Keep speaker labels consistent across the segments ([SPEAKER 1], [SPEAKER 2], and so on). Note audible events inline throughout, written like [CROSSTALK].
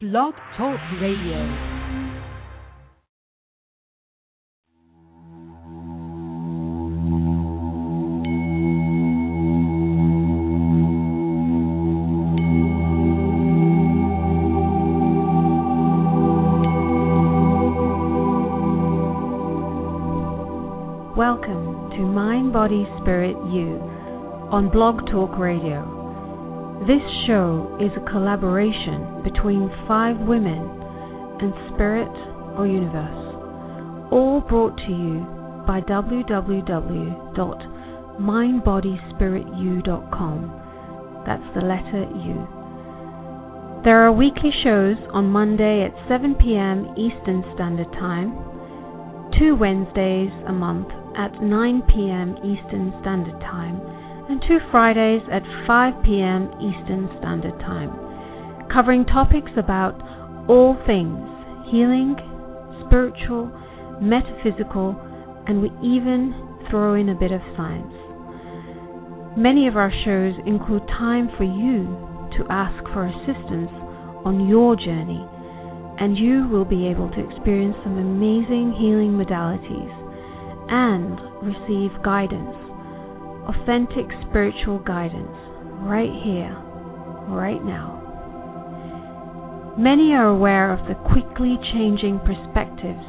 [SPEAKER 1] Blog Talk Radio. Welcome to Mind, Body, Spirit, You on Blog Talk Radio. This show is a collaboration between five women and Spirit or Universe, all brought to you by www.mindbodyspiritu.com. That's the letter U. There are weekly shows on Monday at 7 p.m. Eastern Standard Time, two Wednesdays a month at 9 p.m. Eastern Standard Time, and two Fridays at 5 p.m. Eastern Standard Time, covering topics about all things healing, spiritual, metaphysical, and we even throw in a bit of science. Many of our shows include time for you to ask for assistance on your journey, and you will be able to experience some amazing healing modalities and receive guidance, authentic spiritual guidance, right here, right now. Many are aware of the quickly changing perspectives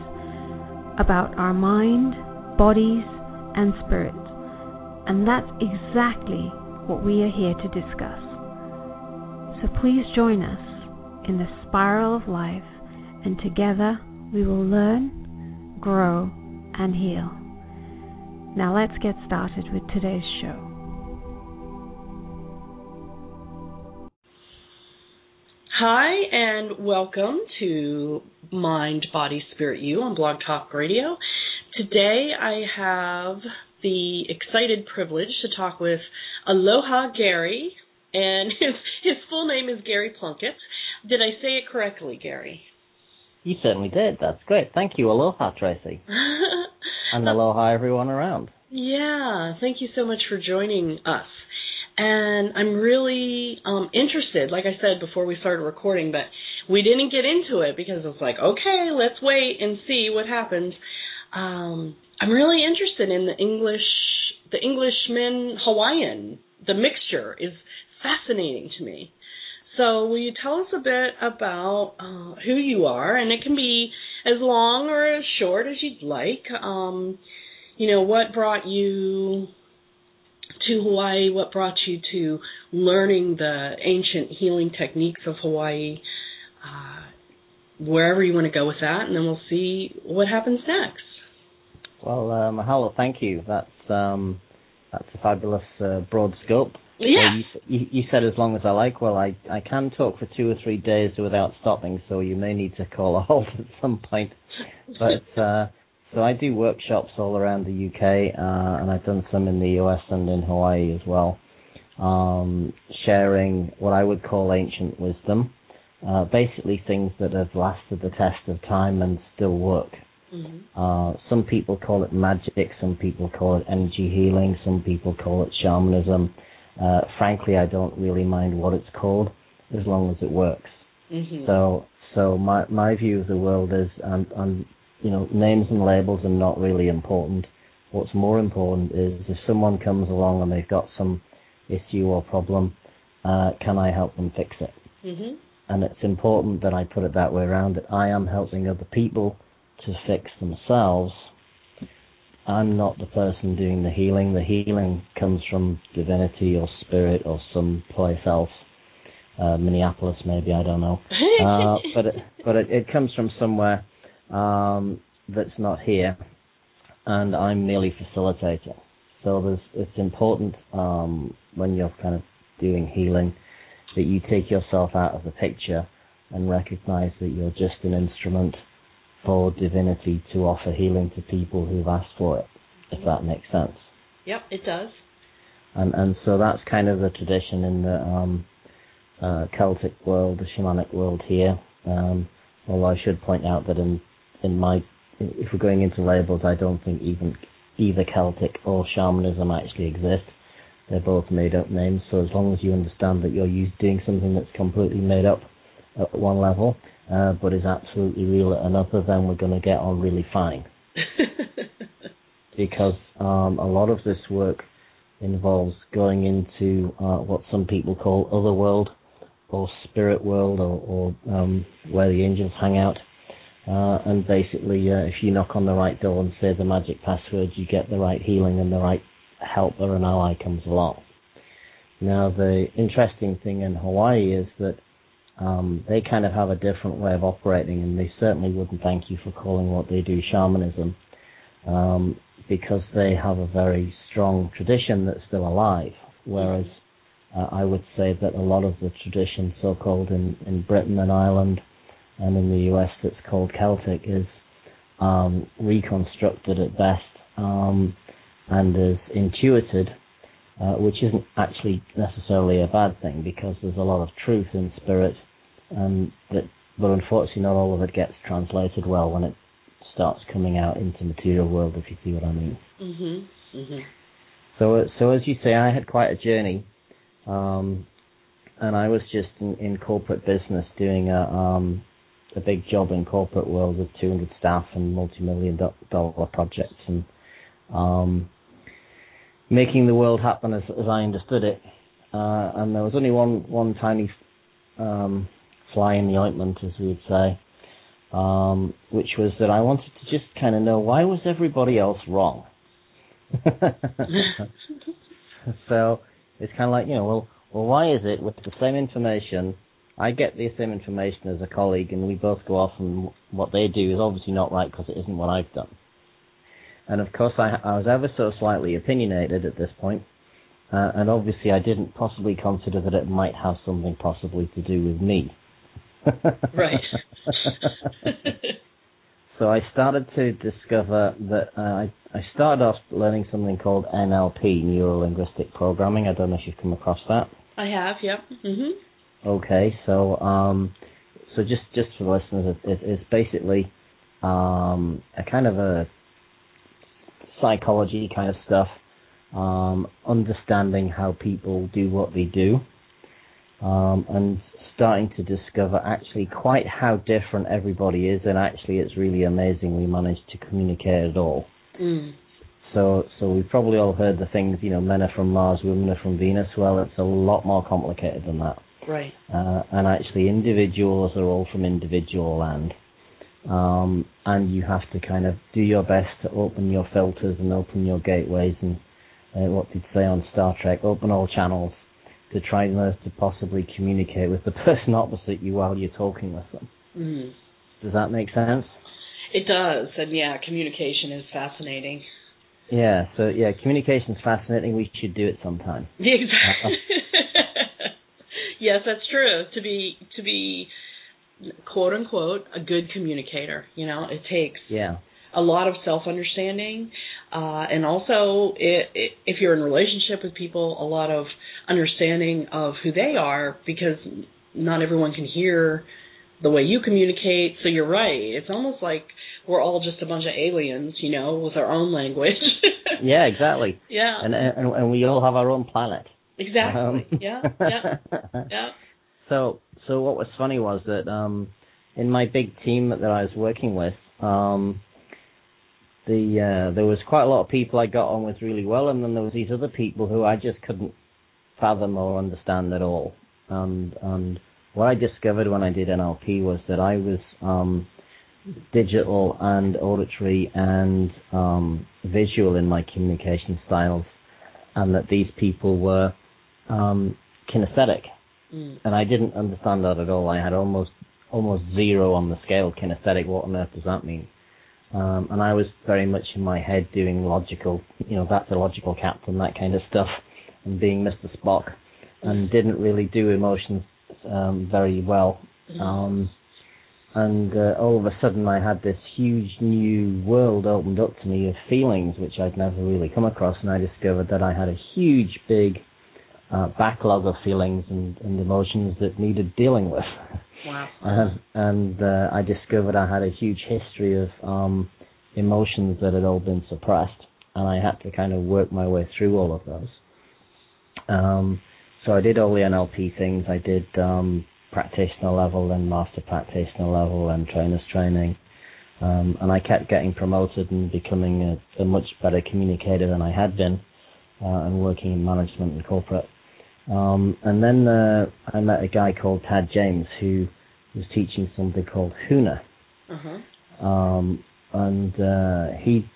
[SPEAKER 1] about our mind, bodies, and spirit, and that's exactly what we are here to discuss. So please join us in the spiral of life, and together we will learn, grow, and heal. Now let's get started with today's show.
[SPEAKER 2] Hi, and welcome to Mind, Body, Spirit, You on Blog Talk Radio. Today I have the excited privilege to talk with Aloha Gary, and [LAUGHS] his, his full name is Gary Plunkett. Did I say it correctly, Gary?
[SPEAKER 3] You certainly did. That's great. Thank you. Aloha, Tracy. [LAUGHS] and aloha, everyone around.
[SPEAKER 2] Yeah, thank you so much for joining us. And I'm really um, interested, like I said before we started recording, but we didn't get into it because it's like, okay, let's wait and see what happens. Um, I'm really interested in the English, the Englishman Hawaiian. The mixture is fascinating to me. So, will you tell us a bit about uh, who you are? And it can be as long or as short as you'd like. Um, you know, what brought you to Hawaii? What brought you to learning the ancient healing techniques of Hawaii? Uh, wherever you want to go with that, and then we'll see what happens next.
[SPEAKER 3] Well, uh, mahalo, thank you. That's um, that's a fabulous uh, broad scope.
[SPEAKER 2] Yeah.
[SPEAKER 3] You, you, you, said as long as I like. Well, I I can talk for two or three days without stopping, so you may need to call a halt at some point. But [LAUGHS] uh, so I do workshops all around the UK, uh, and I've done some in the US and in Hawaii as well, um, sharing what I would call ancient wisdom, uh, basically things that have lasted the test of time and still work.
[SPEAKER 2] Mm-hmm.
[SPEAKER 3] Uh, some people call it magic, some people call it energy healing, some people call it shamanism. Uh, frankly, I don't really mind what it's called as long as it works.
[SPEAKER 2] Mm-hmm.
[SPEAKER 3] So, so my my view of the world is, I'm, I'm, you know, names and labels are not really important. What's more important is if someone comes along and they've got some issue or problem, uh, can I help them fix it?
[SPEAKER 2] Mm-hmm.
[SPEAKER 3] And it's important that I put it that way around. That I am helping other people to fix themselves I'm not the person doing the healing. The healing comes from divinity or spirit or some place else. Uh, Minneapolis, maybe I don't know. [LAUGHS] Uh, but it, but it, it, comes from somewhere um, that's not here, and I'm merely facilitating. So there's, it's important um, when you're kind of doing healing that you take yourself out of the picture and recognize that you're just an instrument for divinity to offer healing to people who've asked for it, if that makes sense.
[SPEAKER 2] Yep, it does.
[SPEAKER 3] And and so that's kind of the tradition in the um, uh, Celtic world, the shamanic world here. Um, although I should point out that in in my if we're going into labels, I don't think even either Celtic or shamanism actually exist. They're both made up names. So as long as you understand that you're doing something that's completely made up, at one level, uh, but is absolutely real at another, then we're going to get on really fine. [LAUGHS] because um, a lot of this work involves going into uh, what some people call other world or spirit world or, or um, where the angels hang out. Uh, and basically, uh, if you knock on the right door and say the magic password, you get the right healing and the right helper and ally comes along. Now, the interesting thing in Hawaii is that um, they kind of have a different way of operating, and they certainly wouldn't thank you for calling what they do shamanism, um, because they have a very strong tradition that's still alive. Whereas uh, I would say that a lot of the tradition, so-called in, in Britain and Ireland, and in the US, that's called Celtic, is um, reconstructed at best um, and is intuited uh, which isn't actually necessarily a bad thing because there's a lot of truth in spirit, and that, but unfortunately not all of it gets translated well when it starts coming out into material world, if you see what I mean.
[SPEAKER 2] Mhm. Mhm.
[SPEAKER 3] So, so as you say, I had quite a journey, um, and I was just in, in corporate business doing a um, a big job in corporate world with 200 staff and multi-million dollar projects, and um, making the world happen as, as I understood it. Uh, and there was only one one tiny um, fly in the ointment, as we would say, um, which was that I wanted to just kind of know why was everybody else wrong. [LAUGHS] so it's kind of like you know, well, well, why is it with the same information? I get the same information as a colleague, and we both go off, and what they do is obviously not right because it isn't what I've done. And of course, I, I was ever so slightly opinionated at this point, uh, and obviously, I didn't possibly consider that it might have something possibly to do with me. [LAUGHS]
[SPEAKER 2] right. [LAUGHS]
[SPEAKER 3] so I started to discover that uh, I, I started off learning something called NLP, Neuro Linguistic Programming. I don't know if you've come across that.
[SPEAKER 2] I have. Yep. Mhm.
[SPEAKER 3] Okay, so um, so just just for the listeners, it, it, it's basically um, a kind of a psychology kind of stuff, um, understanding how people do what they do, um, and starting to discover actually quite how different everybody is, and actually it's really amazing we managed to communicate at all.
[SPEAKER 2] Mm.
[SPEAKER 3] So, so we've probably all heard the things, you know, men are from Mars, women are from Venus. Well, it's a lot more complicated than that.
[SPEAKER 2] Right.
[SPEAKER 3] Uh, and actually, individuals are all from individual land. Um, and you have to kind of do your best to open your filters and open your gateways and uh, what did say on Star Trek, open all channels to try and to possibly communicate with the [LAUGHS] person opposite you while you're talking with them.
[SPEAKER 2] Mm.
[SPEAKER 3] Does that make sense?
[SPEAKER 2] It does, and yeah, communication is fascinating.
[SPEAKER 3] Yeah, so yeah, communication is fascinating. We should do it sometime.
[SPEAKER 2] Exactly. [LAUGHS] yes, that's true. To be to be quote unquote a good communicator. You know, it takes
[SPEAKER 3] yeah
[SPEAKER 2] a lot of self understanding, uh, and also it, it, if you're in a relationship with people, a lot of understanding of who they are because not everyone can hear the way you communicate. So you're right. It's almost like we're all just a bunch of aliens, you know, with our own language. [LAUGHS]
[SPEAKER 3] yeah, exactly.
[SPEAKER 2] Yeah.
[SPEAKER 3] And, and and we all have our own planet.
[SPEAKER 2] Exactly.
[SPEAKER 3] Um,
[SPEAKER 2] yeah. [LAUGHS] Yeah. Yeah.
[SPEAKER 3] So so what was funny was that um, in my big team that I was working with, um, the uh, there was quite a lot of people I got on with really well, and then there was these other people who I just couldn't fathom or understand at all. And and what I discovered when I did NLP was that I was um, digital and auditory and um, visual in my communication styles, and that these people were um, kinesthetic.
[SPEAKER 2] Mm.
[SPEAKER 3] And I didn't understand that at all. I had almost almost zero on the scale kinesthetic. What on earth does that mean? Um, and I was very much in my head doing logical, you know, that's a logical captain, that kind of stuff, and being Mr. Spock, and didn't really do emotions um, very well.
[SPEAKER 2] Mm-hmm.
[SPEAKER 3] Um, and uh, all of a sudden, I had this huge new world opened up to me of feelings which I'd never really come across, and I discovered that I had a huge, big uh, backlog of feelings and, and emotions that needed dealing with.
[SPEAKER 2] Wow.
[SPEAKER 3] and [LAUGHS] and uh, I discovered I had a huge history of um, emotions that had all been suppressed, and I had to kind of work my way through all of those. Um, so I did all the NLP things. I did um, practitioner level, and master practitioner level, and trainers training. Um, and I kept getting promoted and becoming a, a, much better communicator than I had been, uh, and working in management and corporate. Um, and then uh, I met a guy called Tad James who was teaching something called Huna.
[SPEAKER 2] Uh-huh.
[SPEAKER 3] Um, and uh, he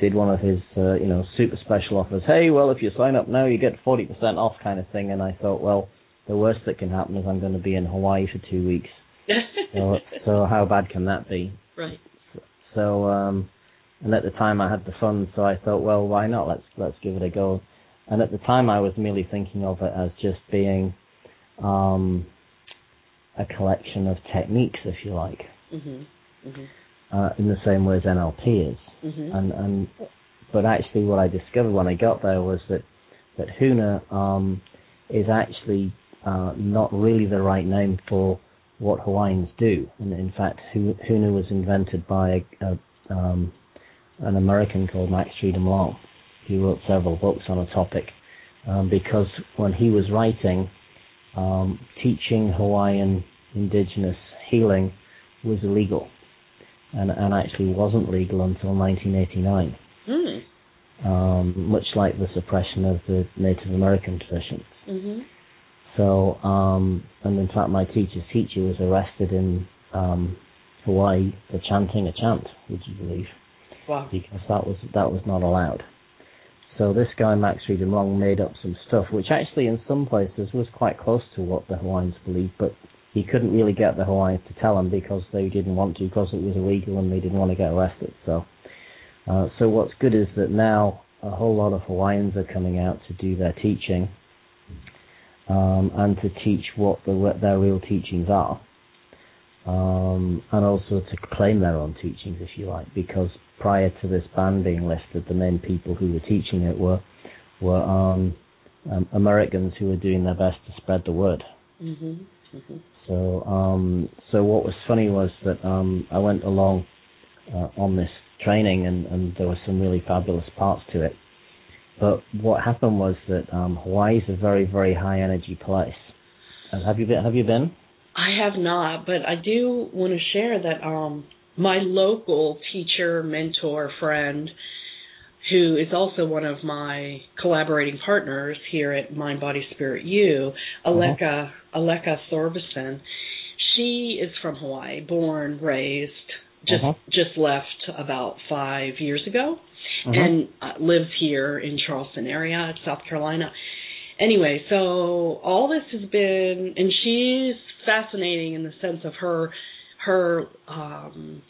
[SPEAKER 3] did one of his, uh, you know, super special offers. Hey, well, if you sign up now, you get 40% off kind of thing. And I thought, well, the worst that can happen is I'm going to be in Hawaii for two weeks. [LAUGHS] so, so how bad can that be?
[SPEAKER 2] Right.
[SPEAKER 3] So, um, and at the time I had the funds, so I thought, well, why not? Let's let's give it a go. And at the time I was merely thinking of it as just being um, a collection of techniques, if you like,
[SPEAKER 2] Mm-hmm. Mm-hmm.
[SPEAKER 3] uh, in the same way as NLP is.
[SPEAKER 2] Mm-hmm.
[SPEAKER 3] and and but actually what I discovered when I got there was that that Huna um, is actually uh, not really the right name for what Hawaiians do. And in fact, Huna was invented by a, a, um, an American called Max Freedom Long. He wrote several books on a topic um, because when he was writing, um, teaching Hawaiian indigenous healing was illegal and, and actually wasn't legal until 1989,
[SPEAKER 2] Mm.
[SPEAKER 3] um, much like the suppression of the Native American traditions.
[SPEAKER 2] Mm-hmm.
[SPEAKER 3] So, um, and in fact, my teacher's teacher was arrested in um, Hawaii for chanting a chant, would you believe?
[SPEAKER 2] Wow.
[SPEAKER 3] Because that was that was not allowed. So this guy Max Freedom Long made up some stuff, which actually in some places was quite close to what the Hawaiians believed, but he couldn't really get the Hawaiians to tell him because they didn't want to, because it was illegal and they didn't want to get arrested. So, uh, so what's good is that now a whole lot of Hawaiians are coming out to do their teaching um, and to teach what the, what their real teachings are, um, and also to claim their own teachings, if you like, because prior to this ban being lifted, the main people who were teaching it were were um, um, Americans who were doing their best to spread the word.
[SPEAKER 2] Mm-hmm. Mm-hmm.
[SPEAKER 3] So, um, so what was funny was that um, I went along uh, on this training, and, and there were some really fabulous parts to it. But what happened was that um, Hawaii is a very, very high energy place. And have you been? Have you been?
[SPEAKER 2] I have not, but I do want to share that um my local teacher, mentor, friend, who is also one of my collaborating partners here at Mind Body Spirit U, Aleka Aleka Thorbison. She is from Hawaii, born, raised, just
[SPEAKER 3] Uh-huh.
[SPEAKER 2] just left about five years ago,
[SPEAKER 3] Uh-huh.
[SPEAKER 2] and uh, lives here in Charleston area, South Carolina. Anyway, so all this has been, and she's fascinating in the sense of her her um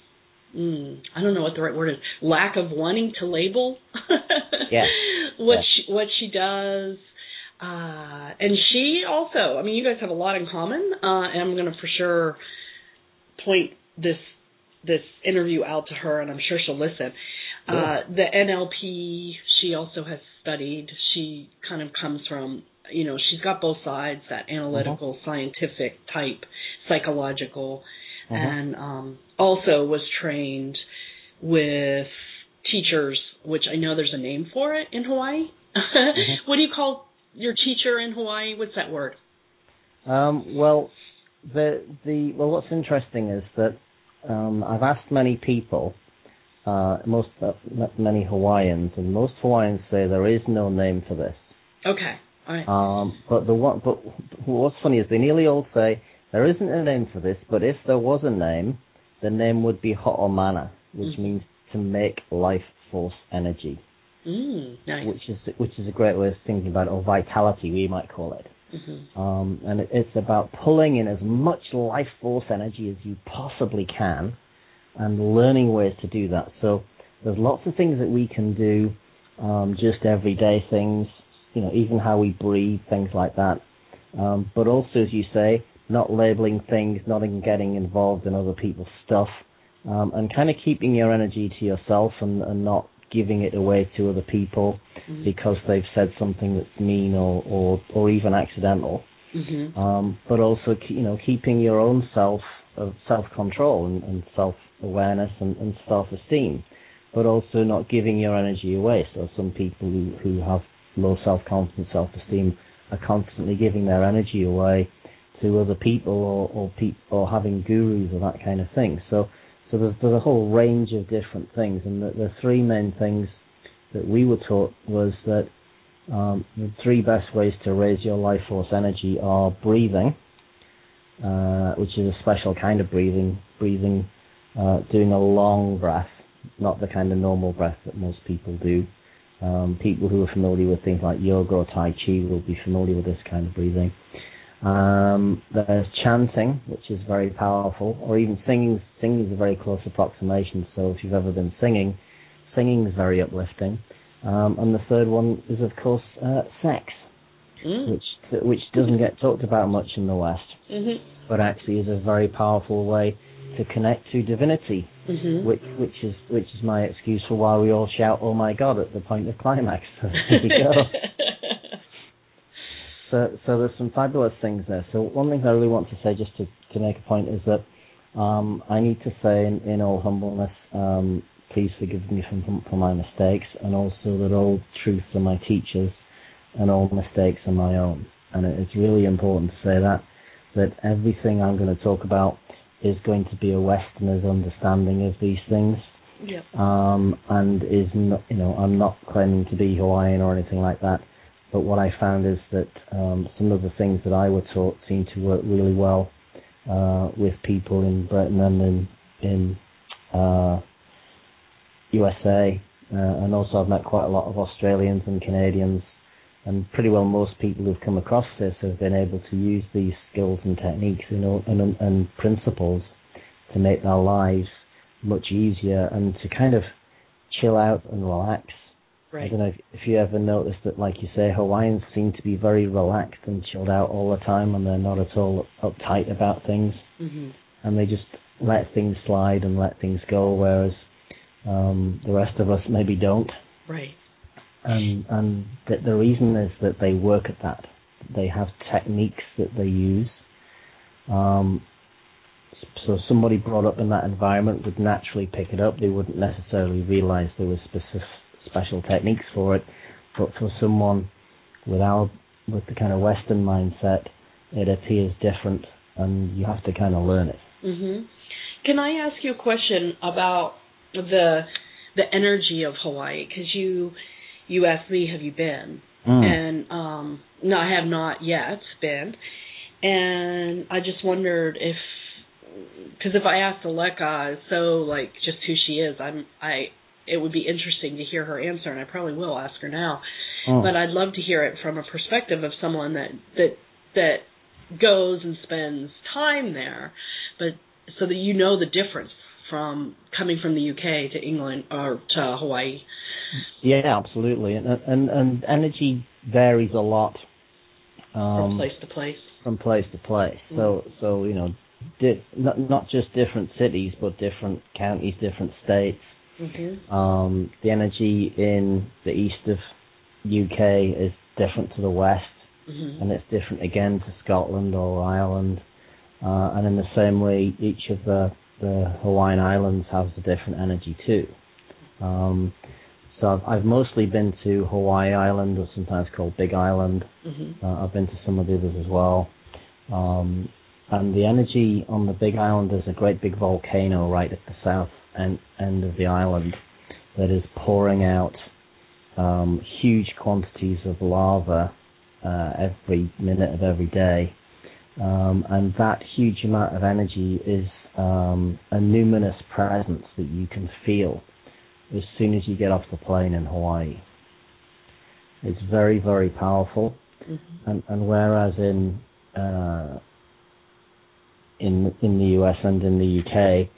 [SPEAKER 2] mm, I don't know what the right word is lack of wanting to label. [LAUGHS]
[SPEAKER 3] Yeah. [LAUGHS]
[SPEAKER 2] what
[SPEAKER 3] Yeah.
[SPEAKER 2] she what she does. Uh and she also I mean you guys have a lot in common uh and I'm going to for sure point this this interview out to her and I'm sure she'll listen. Uh the NLP she also has studied. She kind of comes from you know she's got both sides that analytical scientific type psychological
[SPEAKER 3] Uh-huh.
[SPEAKER 2] and um, also was trained with teachers, which I know there's a name for it in Hawaii. [LAUGHS] what do you call your teacher in Hawaii? What's that word?
[SPEAKER 3] Um, well, the the well, what's interesting is that um, I've asked many people, uh, most uh, many Hawaiians, and most Hawaiians say there is no name for this.
[SPEAKER 2] Okay, all right.
[SPEAKER 3] Um, but the one, but what's funny is they nearly all say there isn't a name for this, but if there was a name, the name would be Ho'omana, which
[SPEAKER 2] Mhm.
[SPEAKER 3] means to make life force energy,
[SPEAKER 2] mm, nice.
[SPEAKER 3] which is which is a great way of thinking about it, or vitality, we might call it.
[SPEAKER 2] hmm
[SPEAKER 3] Um, and it, it's about pulling in as much life force energy as you possibly can, and learning ways to do that. So there's lots of things that we can do, um, just everyday things, you know, even how we breathe, things like that. Um, but also, as you say, not labeling things, not in getting involved in other people's stuff, um, and kind of keeping your energy to yourself and, and not giving it away to other people
[SPEAKER 2] hmm
[SPEAKER 3] because they've said something that's mean or, or, or even accidental.
[SPEAKER 2] hmm
[SPEAKER 3] Um, but also, you know, keeping your own self of self control and, and self awareness and, and self esteem, but also not giving your energy away. So some people who, who have low self confidence, self esteem are constantly giving their energy away to other people or or, pe- or having gurus or that kind of thing. So so there's, there's a whole range of different things, and the, the three main things that we were taught was that um, the three best ways to raise your life force energy are breathing, uh, which is a special kind of breathing, breathing, uh, doing a long breath, not the kind of normal breath that most people do. Um, people who are familiar with things like yoga or Tai Chi will be familiar with this kind of breathing. Um, there's chanting, which is very powerful, or even singing. Singing is a very close approximation. So if you've ever been singing, singing is very uplifting. Um, and the third one is, of course, uh, sex,
[SPEAKER 2] Mm.
[SPEAKER 3] which which doesn't get talked about much in the West,
[SPEAKER 2] Mhm.
[SPEAKER 3] but actually is a very powerful way to connect to divinity,
[SPEAKER 2] Mhm.
[SPEAKER 3] which which is which is my excuse for why we all shout "Oh my God" at the point of climax. So [LAUGHS] there you go. [LAUGHS] So, so there's some fabulous things there. So one thing I really want to say, just to, to make a point, is that um, I need to say, in, in all humbleness, um, please forgive me for, for my mistakes, and also that all truths are my teachers, and all mistakes are my own. And it's really important to say that that everything I'm going to talk about is going to be a Westerner's understanding of these things
[SPEAKER 2] Yep.
[SPEAKER 3] um, and is not, you know, I'm not claiming to be Hawaiian or anything like that. But what I found is that um, some of the things that I were taught seem to work really well uh, with people in Britain and in in uh, USA, uh, and also I've met quite a lot of Australians and Canadians, and pretty well most people who've come across this have been able to use these skills and techniques and, and principles to make their lives much easier and to kind of chill out and relax. I don't know if, if you ever noticed that, like you say, Hawaiians seem to be very relaxed and chilled out all the time, and they're not at all uptight about things,
[SPEAKER 2] Mhm.
[SPEAKER 3] and they just let things slide and let things go, whereas um, the rest of us maybe don't.
[SPEAKER 2] Right.
[SPEAKER 3] And and the, the reason is that they work at that. They have techniques that they use. Um, so somebody brought up in that environment would naturally pick it up. They wouldn't necessarily realize there was specific special techniques for it. But for someone with our with the kind of Western mindset, it appears different, and you have to kind of learn it.
[SPEAKER 2] hmm Can I ask you a question about the the energy of Hawaii? Because you you asked me, have you been?
[SPEAKER 3] Mm.
[SPEAKER 2] And um, no, I have not yet been. And I just wondered if, because if I asked Aleka, so like just who she is, I'm I. It would be interesting to hear her answer, and I probably will ask her now.
[SPEAKER 3] Mm.
[SPEAKER 2] But I'd love to hear it from a perspective of someone that that that goes and spends time there, but so that you know the difference from coming from the UK to England or to Hawaii.
[SPEAKER 3] Yeah, absolutely, and and and energy varies a lot um,
[SPEAKER 2] from place to place.
[SPEAKER 3] from place to place. So so you know, di- not not just different cities, but different counties, different states.
[SPEAKER 2] Hmm
[SPEAKER 3] Um, the energy in the east of UK is different to the west,
[SPEAKER 2] hmm
[SPEAKER 3] and it's different again to Scotland or Ireland. Uh, and in the same way, each of the the Hawaiian Islands has a different energy too. Um, so I've, I've mostly been to Hawaii Island, or sometimes called Big Island.
[SPEAKER 2] hmm
[SPEAKER 3] Uh, I've been to some of the others as well. Um, and the energy on the Big Island is a great big volcano right at the south end, end of the island that is pouring out um, huge quantities of lava uh, every minute of every day. Um, and that huge amount of energy is um, a numinous presence that you can feel as soon as you get off the plane in Hawaii. It's very, very powerful.
[SPEAKER 2] hmm
[SPEAKER 3] And, and whereas in uh, in in the US and in the UK,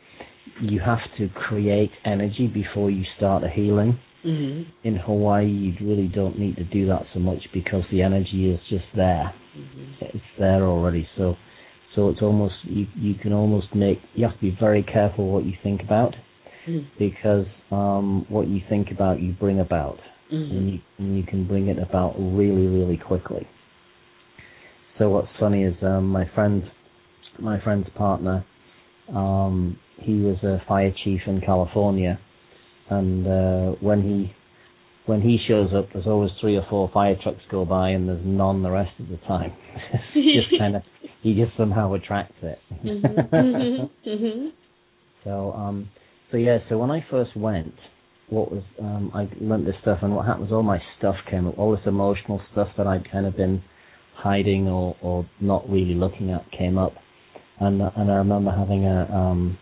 [SPEAKER 3] you have to create energy before you start a healing.
[SPEAKER 2] hmm
[SPEAKER 3] In Hawaii, you really don't need to do that so much because the energy is just there.
[SPEAKER 2] hmm
[SPEAKER 3] It's there already. So so it's almost you you can almost make you have to be very careful what you think about
[SPEAKER 2] hmm
[SPEAKER 3] because um, what you think about you bring about
[SPEAKER 2] hmm
[SPEAKER 3] and you, and you can bring it about really, really quickly. So what's funny is um, my friend, my friend's partner, um, he was a fire chief in California, and uh, when he when he shows up, there's always three or four fire trucks go by, and there's none the rest of the time. [LAUGHS] just kind of he just somehow attracts it.
[SPEAKER 2] Mm-hmm. [LAUGHS] Mm-hmm.
[SPEAKER 3] So um, so yeah, so when I first went, what was um, I learned this stuff, and what happened was all my stuff came up, all this emotional stuff that I'd kind of been hiding or or not really looking at came up, and and I remember having a um,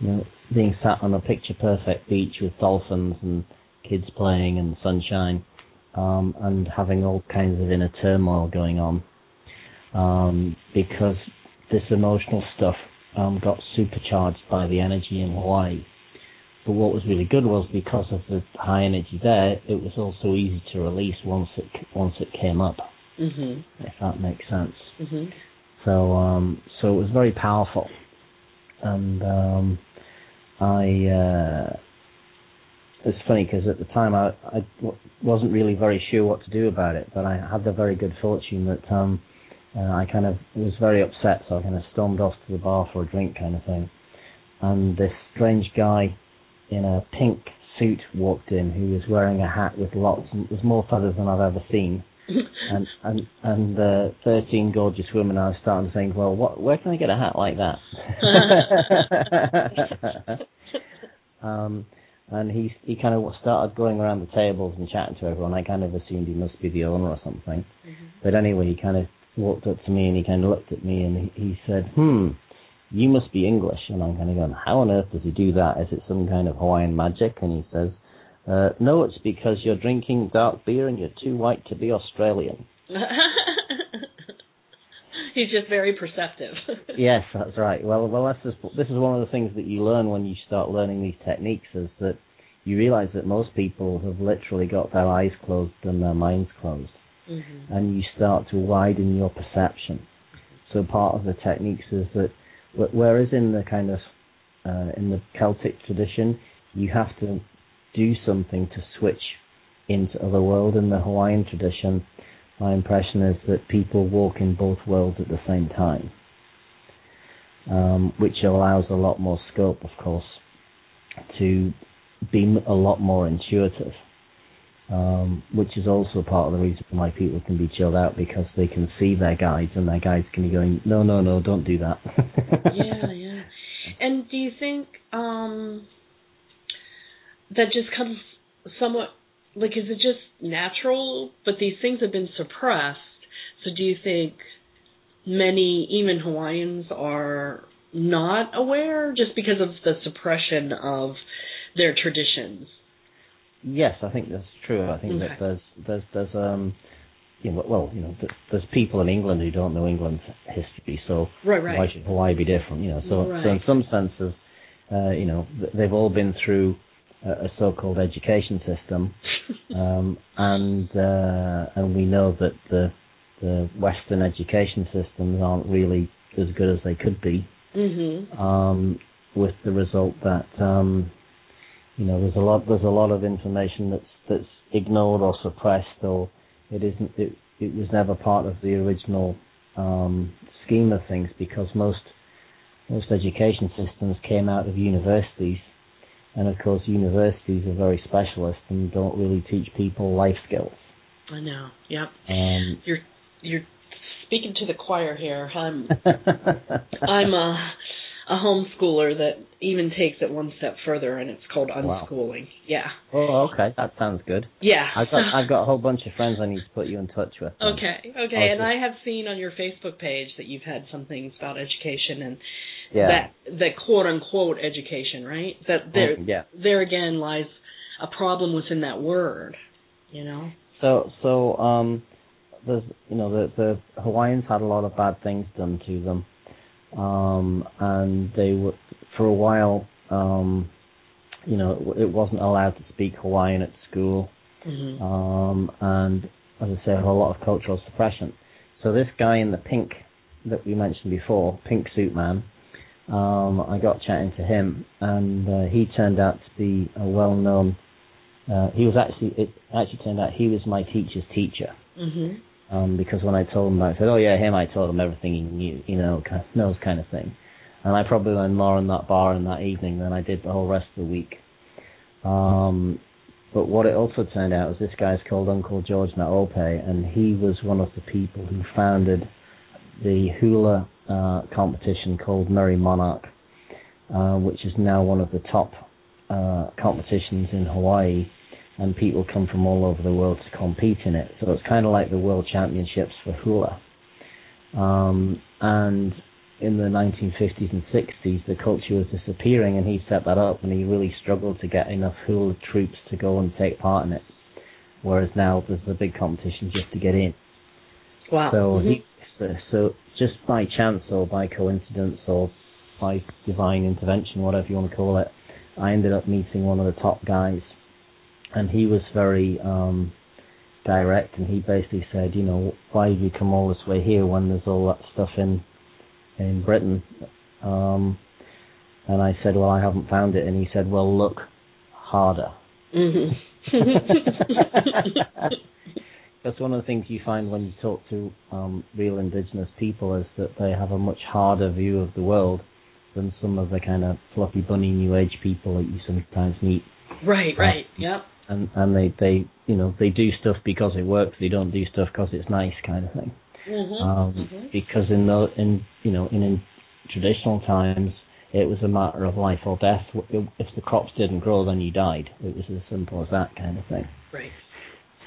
[SPEAKER 3] you know being sat on a picture perfect beach with dolphins and kids playing and sunshine, um, and having all kinds of inner turmoil going on, um, because this emotional stuff um, got supercharged by the energy in Hawaii. But what was really good was because of the high energy there, it was also easy to release once it once it came up.
[SPEAKER 2] Mhm.
[SPEAKER 3] If that makes sense.
[SPEAKER 2] Mhm.
[SPEAKER 3] So um, so it was very powerful, and um, I. Uh, it's funny because at the time I, I wasn't really very sure what to do about it, but I had the very good fortune that um, uh, I kind of was very upset, so I kind of stormed off to the bar for a drink, kind of thing. And this strange guy in a pink suit walked in, who was wearing a hat with lots, and was more feathers than I've ever seen. [LAUGHS] and and and uh, thirteen gorgeous women. are starting to think, well, what? Where can I get a hat like that? [LAUGHS] um, and he he kind of started going around the tables and chatting to everyone. I kind of assumed he must be the owner or something. But anyway, he kind of walked up to me and he kind of looked at me and he, he said, "Hmm, you must be English." And I'm kind of going, "How on earth does he do that? Is it some kind of Hawaiian magic?" And he says, uh, "No, it's because you're drinking dark beer and you're too white to be Australian." [LAUGHS]
[SPEAKER 2] He's just very perceptive. [LAUGHS]
[SPEAKER 3] yes, that's right. Well, well, that's just, this is one of the things that you learn when you start learning these techniques is that you realize that most people have literally got their eyes closed and their minds closed,
[SPEAKER 2] Mhm.
[SPEAKER 3] and you start to widen your perception. So part of the techniques is that, whereas in the kind of uh, in the Celtic tradition, you have to do something to switch into other world. In the Hawaiian tradition, my impression is that people walk in both worlds at the same time, um, which allows a lot more scope, of course, to be a lot more intuitive. Um, which is also part of the reason why people can be chilled out because they can see their guides and their guides can be going, no, no, no, don't do that. [LAUGHS]
[SPEAKER 2] yeah, yeah. And do you think um that just comes somewhat like is it just natural but these things have been suppressed so do you think many even hawaiians are not aware just because of the suppression of their traditions
[SPEAKER 3] Yes, I think that's true. I think
[SPEAKER 2] Okay.
[SPEAKER 3] that there's there's there's um you know well you know there's people in England who don't know England's history, so
[SPEAKER 2] right right
[SPEAKER 3] why should Hawaii be different? You know, so
[SPEAKER 2] Right.
[SPEAKER 3] so in some senses, uh, you know they've all been through a, so-called education system, [LAUGHS] um, and uh, and we know that the the Western education systems aren't really as good as they could be
[SPEAKER 2] mhm
[SPEAKER 3] um, with the result that um, you know there's a lot there's a lot of information that's that's ignored or suppressed or it isn't it it was never part of the original um, scheme of things because most most education systems came out of universities and of course universities are very specialist and don't really teach people life skills.
[SPEAKER 2] I know. Yep.
[SPEAKER 3] Um,
[SPEAKER 2] you're you're speaking to the choir here. I'm [LAUGHS] I'm a a homeschooler that even takes it one step further, and it's called
[SPEAKER 3] Wow.
[SPEAKER 2] unschooling. Yeah,
[SPEAKER 3] oh okay. That sounds good.
[SPEAKER 2] Yeah.
[SPEAKER 3] I've got I've got a whole bunch of friends I need to put you in touch with.
[SPEAKER 2] Okay, Okay. and I have seen on your Facebook page that you've had some things about education and
[SPEAKER 3] yeah
[SPEAKER 2] that that quote unquote education, right? That there
[SPEAKER 3] Oh, yeah
[SPEAKER 2] there again lies a problem within that word. You know.
[SPEAKER 3] So so um there's you know the the Hawaiians had a lot of bad things done to them. Um and they were for a while um you know it wasn't allowed to speak Hawaiian at school.
[SPEAKER 2] hmm
[SPEAKER 3] Um and as I say a whole lot of cultural suppression. So this guy in the pink that we mentioned before, pink suit man, um I got chatting to him and uh, he turned out to be a well-known uh, he was actually it actually turned out he was my teacher's teacher
[SPEAKER 2] hmm
[SPEAKER 3] um, because when I told him, I said, "Oh yeah, him." I told him everything he knew, you know, kind of knows kind of thing. And I probably learned more in that bar in that evening than I did the whole rest of the week. Um, but what it also turned out was this guy's called Uncle George Naope, and he was one of the people who founded the Hula uh, competition called Merrie Monarch, uh, which is now one of the top uh, competitions in Hawaii, and people come from all over the world to compete in it. So it's kind of like the World Championships for hula. Um, and in the 1950s and 60s, the culture was disappearing, and he set that up, and he really struggled to get enough hula troupes to go and take part in it. Whereas now there's a big competition just to get in.
[SPEAKER 2] Wow.
[SPEAKER 3] So
[SPEAKER 2] Mhm.
[SPEAKER 3] he, so, so just by chance or by coincidence or by divine intervention, whatever you want to call it, I ended up meeting one of the top guys, and he was very um, direct, and he basically said, you know, why did you come all this way here when there's all that stuff in in Britain? Um, and I said, well, I haven't found it, and he said, well, look harder.
[SPEAKER 2] Mhm. [LAUGHS] [LAUGHS]
[SPEAKER 3] That's one of the things you find when you talk to um, real indigenous people is that they have a much harder view of the world than some of the kind of fluffy bunny new age people that you sometimes meet.
[SPEAKER 2] right, right. Yep.
[SPEAKER 3] And and they they you know they do stuff because it works. They don't do stuff because it's nice kind of thing.
[SPEAKER 2] Mhm.
[SPEAKER 3] Um,
[SPEAKER 2] Mhm.
[SPEAKER 3] Because in the in you know in, in traditional times it was a matter of life or death. If the crops didn't grow, then you died. It was as simple as that kind of thing.
[SPEAKER 2] Right.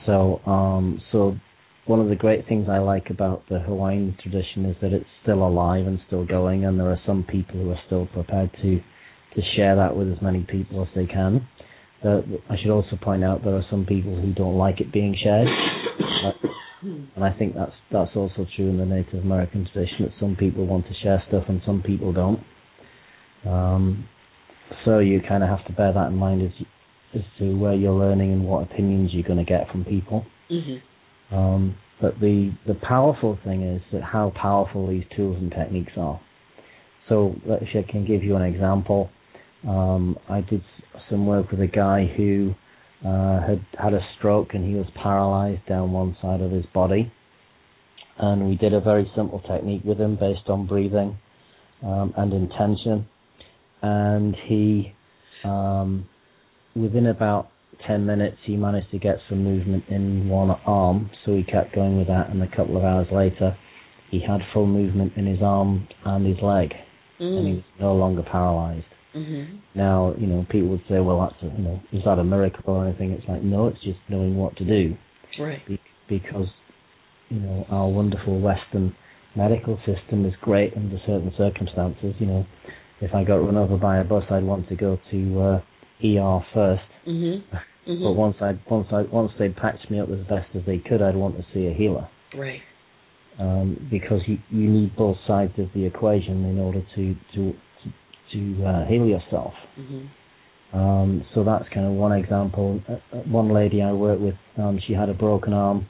[SPEAKER 3] So, um, so one of the great things I like about the Hawaiian tradition is that it's still alive and still going, and there are some people who are still prepared to to share that with as many people as they can. Uh, I should also point out there are some people who don't like it being shared, [COUGHS] and I think that's that's also true in the Native American tradition. That some people want to share stuff and some people don't. Um, so you kind of have to bear that in mind as you, as to where you're learning and what opinions you're going to get from people.
[SPEAKER 2] Mhm.
[SPEAKER 3] Um, but the the powerful thing is that how powerful these tools and techniques are. So if I can give you an example, um, I did some work with a guy who uh, had had a stroke and he was paralyzed down one side of his body, and we did a very simple technique with him based on breathing um, and intention, and he um, within about 10 minutes he managed to get some movement in one arm, so he kept going with that, and a couple of hours later he had full movement in his arm and his leg, and he
[SPEAKER 2] Mhm.
[SPEAKER 3] was no longer paralyzed.
[SPEAKER 2] Mhm.
[SPEAKER 3] Now, you know, people would say, well, that's, a, you know, is that a miracle or anything? It's like, no, it's just knowing what to do,
[SPEAKER 2] Right.
[SPEAKER 3] be- because, you know, our wonderful Western medical system is great under certain circumstances. You know, if I got run over by a bus, I'd want to go to uh, ER first.
[SPEAKER 2] Mhm.
[SPEAKER 3] But
[SPEAKER 2] Mhm.
[SPEAKER 3] once I once I once they'd patched me up as best as they could, I'd want to see a healer
[SPEAKER 2] Right.
[SPEAKER 3] um, because you you need both sides of the equation in order to to to, to uh, heal yourself.
[SPEAKER 2] Mhm.
[SPEAKER 3] Um, so that's kind of one example. Uh, one lady I worked with, um, she had a broken arm,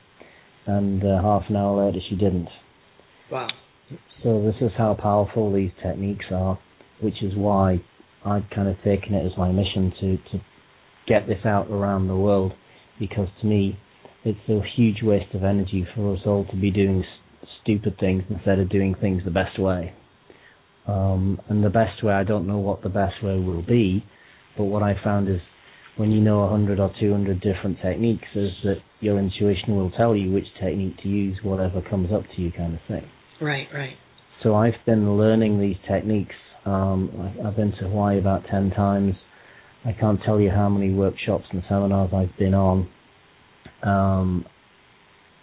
[SPEAKER 3] and uh, half an hour later she didn't.
[SPEAKER 2] Wow.
[SPEAKER 3] So this is how powerful these techniques are, which is why I've kind of taken it as my mission to, to get this out around the world, because to me, it's a huge waste of energy for us all to be doing stupid things instead of doing things the best way. Um, and the best way, I don't know what the best way will be, but what I found is when you know 100 or 200 different techniques, is that your intuition will tell you which technique to use, whatever comes up to you, kind of thing.
[SPEAKER 2] Right. Right.
[SPEAKER 3] So I've been learning these techniques. Um, I- I've been to Hawaii about 10 times. I can't tell you how many workshops and seminars I've been on um,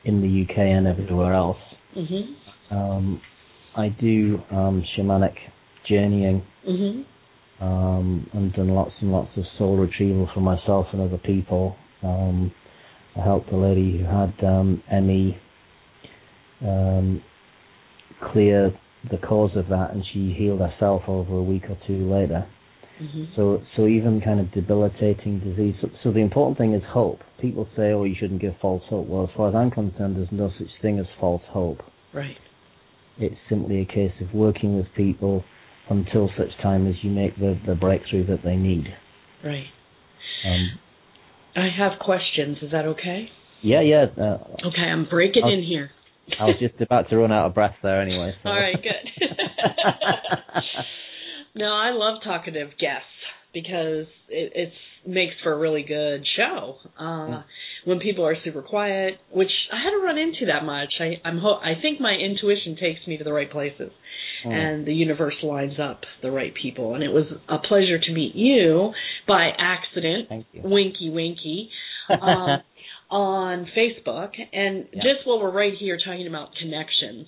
[SPEAKER 3] in the UK and everywhere else.
[SPEAKER 2] Mhm.
[SPEAKER 3] Um, I do um, shamanic journeying
[SPEAKER 2] Mhm.
[SPEAKER 3] um, and done lots and lots of soul retrieval for myself and other people. Um, I helped a lady who had um, ME um, clear the cause of that, and she healed herself over a week or two later.
[SPEAKER 2] Mhm.
[SPEAKER 3] So, so even kind of debilitating disease. So, so the important thing is hope. People say, "Oh, you shouldn't give false hope." Well, as far as I'm concerned, there's no such thing as false hope.
[SPEAKER 2] Right.
[SPEAKER 3] It's simply a case of working with people until such time as you make the, the breakthrough that they need.
[SPEAKER 2] Right.
[SPEAKER 3] Um,
[SPEAKER 2] I have questions. Is that okay?
[SPEAKER 3] yeah, yeah. Uh,
[SPEAKER 2] Okay, I'm breaking
[SPEAKER 3] I'll-
[SPEAKER 2] in here.
[SPEAKER 3] I was just about to run out of breath there anyway. So.
[SPEAKER 2] All right, good. [LAUGHS] no, I love talkative guests because it it's, makes for a really good show. Uh, when people are super quiet, which I haven't run into that much. I I'm ho- I think my intuition takes me to the right places.
[SPEAKER 3] Mm.
[SPEAKER 2] and the universe lines up the right people. And it was a pleasure to meet you by accident,
[SPEAKER 3] Thank you.
[SPEAKER 2] winky winky, [LAUGHS] um, on Facebook. And
[SPEAKER 3] Yeah.
[SPEAKER 2] just while we're right here talking about connections,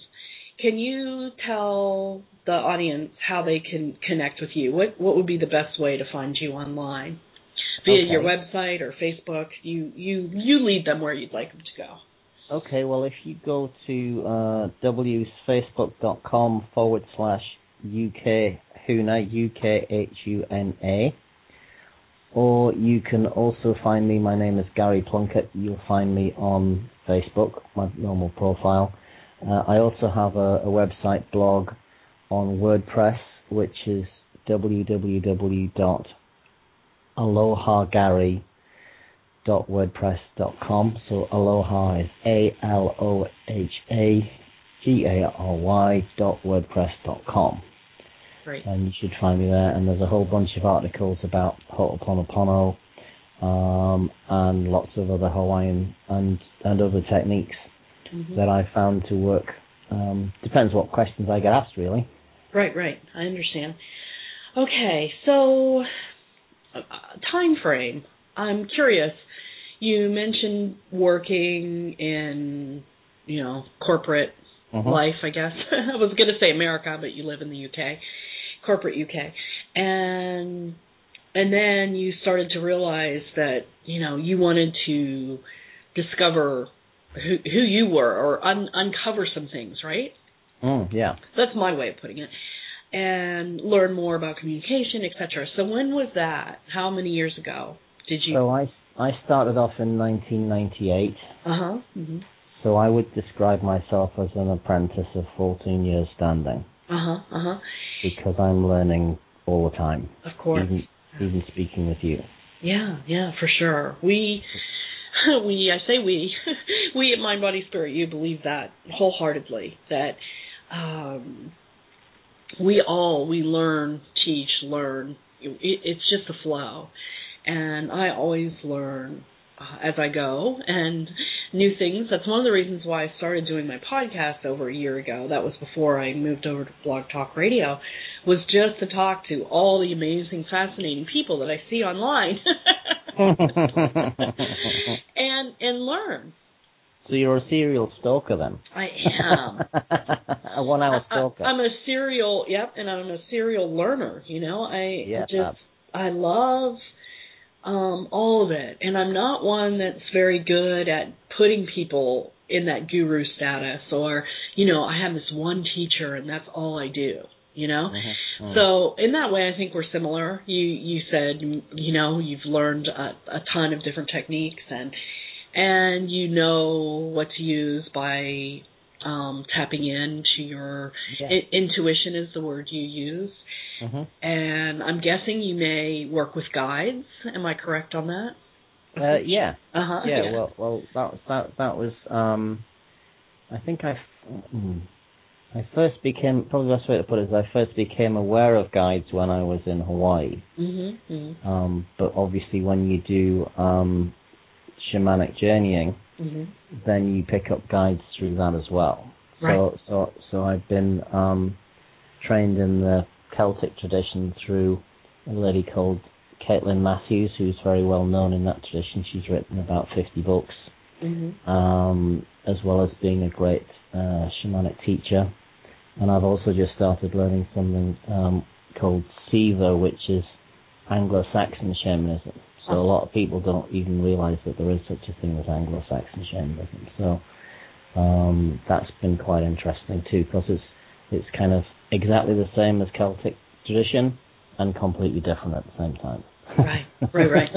[SPEAKER 2] can you tell the audience how they can connect with you? What what would be the best way to find you online? Via your website or Facebook? You you you lead them where you'd like them to go.
[SPEAKER 3] Okay, well, if you go to uh, wsfacebook.com forward slash UK Huna, U K H U N A, or you can also find me. My name is Gary Plunkett. You'll find me on Facebook, my normal profile. Uh, I also have a, a website blog on WordPress, which is www.alohagary.com wordpress.com. So aloha is A L O H A G A R Y dot wordpress.com.
[SPEAKER 2] Great.
[SPEAKER 3] And you should find me there. And there's a whole bunch of articles about Ho'oponopono um, and lots of other Hawaiian and, and other techniques
[SPEAKER 2] Mhm.
[SPEAKER 3] that I found to work. Um, depends what questions I get asked, really.
[SPEAKER 2] Right, right. I understand. Okay, so uh, time frame. I'm curious. You mentioned working in, you know, corporate
[SPEAKER 3] Mhm.
[SPEAKER 2] life, I guess. [LAUGHS] I was going to say America, but you live in the UK, corporate UK. And and then you started to realize that, you know, you wanted to discover who who you were or un- uncover some things, right?
[SPEAKER 3] Mm, yeah.
[SPEAKER 2] That's my way of putting it. And learn more about communication, etc. So when was that? How many years ago did you?
[SPEAKER 3] So I, I started off in 1998.
[SPEAKER 2] Uh huh. hmm
[SPEAKER 3] So I would describe myself as an apprentice of 14 years standing
[SPEAKER 2] Uh huh. Uh huh.
[SPEAKER 3] because I'm learning all the time,
[SPEAKER 2] Of course.
[SPEAKER 3] even even speaking with you.
[SPEAKER 2] Yeah. Yeah. For sure. We. [LAUGHS] We, I say we, [LAUGHS] we at Mind Body Spirit, you believe that wholeheartedly that um, we all we learn, teach, learn. It, it's just a flow, and I always learn uh, as I go and new things. That's one of the reasons why I started doing my podcast over a year ago. That was before I moved over to Blog Talk Radio, was just to talk to all the amazing, fascinating people that I see online, [LAUGHS] and and learn.
[SPEAKER 3] so you're a serial stalker then?
[SPEAKER 2] I am. [LAUGHS]
[SPEAKER 3] a one-hour stalker.
[SPEAKER 2] I'm a serial, yep, and I'm a serial learner. You know, I
[SPEAKER 3] Yeah,
[SPEAKER 2] just uh, I love um all of it, and I'm not one that's very good at putting people in that guru status, or you know, I have this one teacher and that's all I do. You know,
[SPEAKER 3] Mhm, mhm.
[SPEAKER 2] so in that way, I think we're similar. You you said you know you've learned a, a ton of different techniques and and you know what to use by um, tapping into your
[SPEAKER 3] Yeah.
[SPEAKER 2] I- intuition is the word you use.
[SPEAKER 3] Mhm.
[SPEAKER 2] And I'm guessing you may work with guides. Am I correct on that?
[SPEAKER 3] Uh, yeah.
[SPEAKER 2] Uh huh.
[SPEAKER 3] yeah, well, well, that was that. That was. Um, I think I. mm, I first became probably the best way to put it is I first became aware of guides when I was in Hawaii.
[SPEAKER 2] Mhm. Mhm.
[SPEAKER 3] Um, but obviously, when you do um, shamanic journeying,
[SPEAKER 2] Mhm.
[SPEAKER 3] then you pick up guides through that as well. So,
[SPEAKER 2] Right.
[SPEAKER 3] so, so I've been um, trained in the Celtic tradition through a lady called Caitlin Matthews, who's very well known in that tradition. She's written about 50 books,
[SPEAKER 2] Mhm.
[SPEAKER 3] um, as well as being a great uh, shamanic teacher. And I've also just started learning something um, called Siva, which is Anglo-Saxon shamanism. So a lot of people don't even realize that there is such a thing as Anglo-Saxon shamanism. So um, that's been quite interesting too, because it's it's kind of exactly the same as Celtic tradition and completely different at the same time.
[SPEAKER 2] Right, right, right.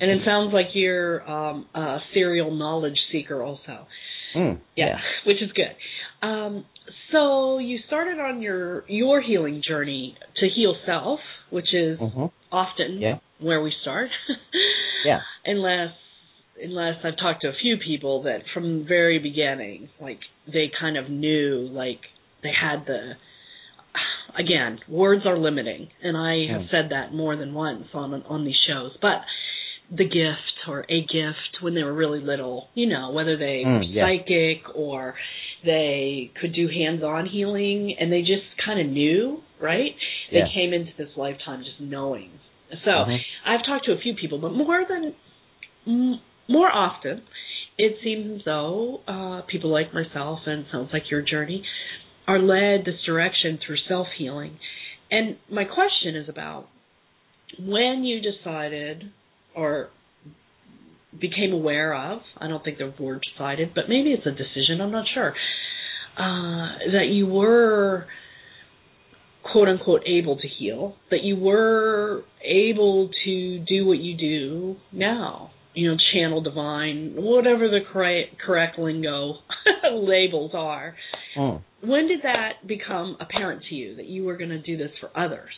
[SPEAKER 2] and it sounds like you're um, a serial knowledge seeker also.
[SPEAKER 3] Mm,
[SPEAKER 2] yeah, which is good. Um, so you started on your your healing journey to heal self, which is
[SPEAKER 3] Mhm.
[SPEAKER 2] Often
[SPEAKER 3] Yeah.
[SPEAKER 2] where we start. [LAUGHS]
[SPEAKER 3] Yeah.
[SPEAKER 2] Unless unless I've talked to a few people that from the very beginning, like they kind of knew, like they had the. Again, words are limiting, and I have
[SPEAKER 3] Mm.
[SPEAKER 2] said that more than once on on these shows. But the gift or a gift when they were really little, you know, whether they
[SPEAKER 3] Mm,
[SPEAKER 2] were
[SPEAKER 3] yeah.
[SPEAKER 2] psychic or they could do hands-on healing, and they just kind of knew, right? They
[SPEAKER 3] Yeah.
[SPEAKER 2] came into this lifetime just knowing. So
[SPEAKER 3] Mhm.
[SPEAKER 2] I've talked to a few people, but more than more often, it seems as though uh, people like myself and sounds like your journey are led this direction through self-healing. And my question is about when you decided or became aware of, I don't think the word decided, but maybe it's a decision, I'm not sure, uh, that you were quote unquote able to heal, that you were able to do what you do now, you know, channel divine, whatever the correct, correct lingo [LAUGHS] labels are.
[SPEAKER 3] Mm.
[SPEAKER 2] When did that become apparent to you that you were going to do this for others?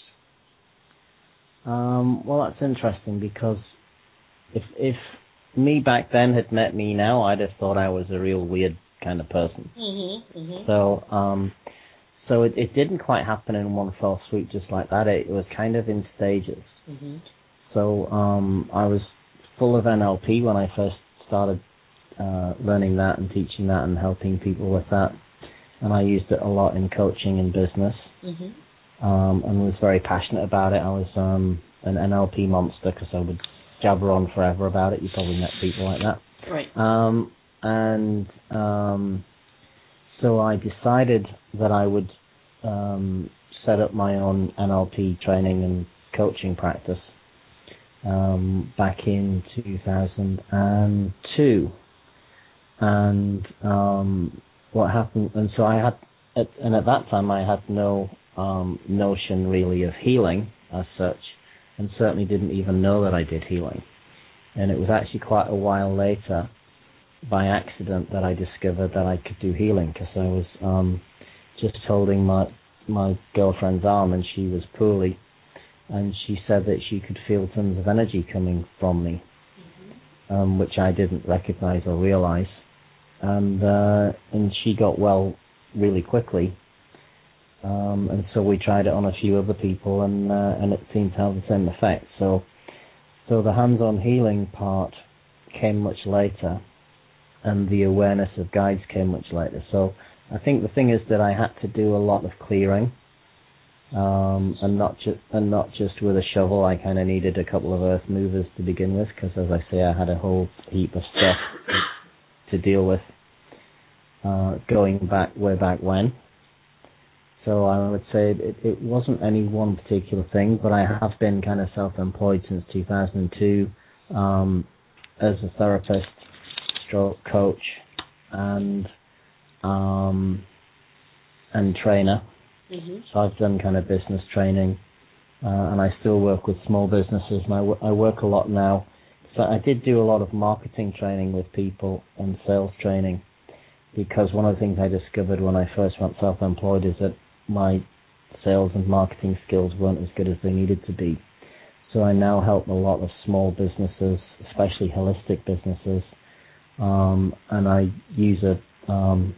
[SPEAKER 3] Um, well, that's interesting because if if me back then had met me now, I'd have thought I was a real weird kind of person.
[SPEAKER 2] Mm-hmm. mm-hmm.
[SPEAKER 3] So, um, so it, it didn't quite happen in one fell swoop just like that. It was kind of in stages.
[SPEAKER 2] Mm-hmm.
[SPEAKER 3] So, um, I was full of NLP when I first started uh, learning that and teaching that and helping people with that. And I used it a lot in coaching and business.
[SPEAKER 2] Mm-hmm.
[SPEAKER 3] um, and was very passionate about it. I was um, an NLP monster because I would jabber on forever about it. You probably met people like that.
[SPEAKER 2] Right.
[SPEAKER 3] Um, and um, so I decided that I would um, set up my own NLP training and coaching practice um, back in 2002. And um, what happened? And so I had, at, and at that time I had no um, notion really of healing as such, and certainly didn't even know that I did healing. And it was actually quite a while later, by accident, that I discovered that I could do healing because I was um, just holding my my girlfriend's arm and she was poorly, and she said that she could feel tons of energy coming from me, um, which I didn't recognize or realize, and uh, and she got well really quickly. Um, and so we tried it on a few other people, and uh, and it seemed to have the same effect. So, so the hands-on healing part came much later, and the awareness of guides came much later. So, I think the thing is that I had to do a lot of clearing, um, and not just and not just with a shovel. I kind of needed a couple of earth movers to begin with, because as I say, I had a whole heap of stuff to deal with, uh, going back way back when. So I would say it, it wasn't any one particular thing, but I have been kind of self-employed since 2002 um, as a therapist, stroke coach, and um, and trainer.
[SPEAKER 2] Mm-hmm.
[SPEAKER 3] So I've done kind of business training, uh, and I still work with small businesses. And I, w- I work a lot now. So I did do a lot of marketing training with people and sales training, because one of the things I discovered when I first went self-employed is that my sales and marketing skills weren't as good as they needed to be. So I now help a lot of small businesses, especially holistic businesses, um, and I use a um,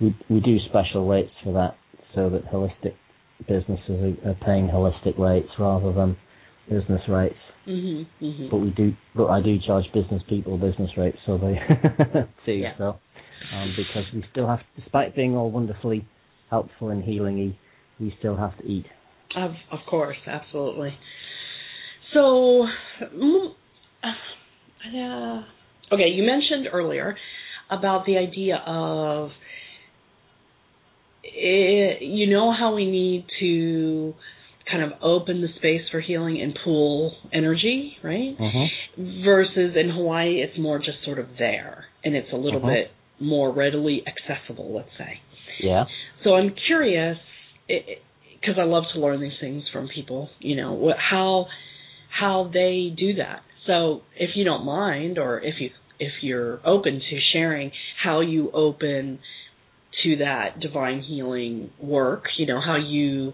[SPEAKER 3] we we do special rates for that, so that holistic businesses are, are paying holistic rates rather than business rates.
[SPEAKER 2] Mm-hmm. Mm-hmm.
[SPEAKER 3] But we do, but I do charge business people business rates, so they [LAUGHS] too.
[SPEAKER 2] Yeah.
[SPEAKER 3] So um, because we still have, despite being all wonderfully helpful and healing, we still have to eat.
[SPEAKER 2] Of of course, absolutely. So, mm, uh, okay, you mentioned earlier about the idea of eh, you know how we need to kind of open the space for healing and pool energy, right?
[SPEAKER 3] Mm-hmm.
[SPEAKER 2] Versus in Hawaii, it's more just sort of there, and it's a little
[SPEAKER 3] Mhm.
[SPEAKER 2] bit more readily accessible, let's say.
[SPEAKER 3] Yeah.
[SPEAKER 2] So I'm curious, because I love to learn these things from people. You know what, how how they do that. So if you don't mind, or if you if you're open to sharing how you open to that divine healing work, you know how you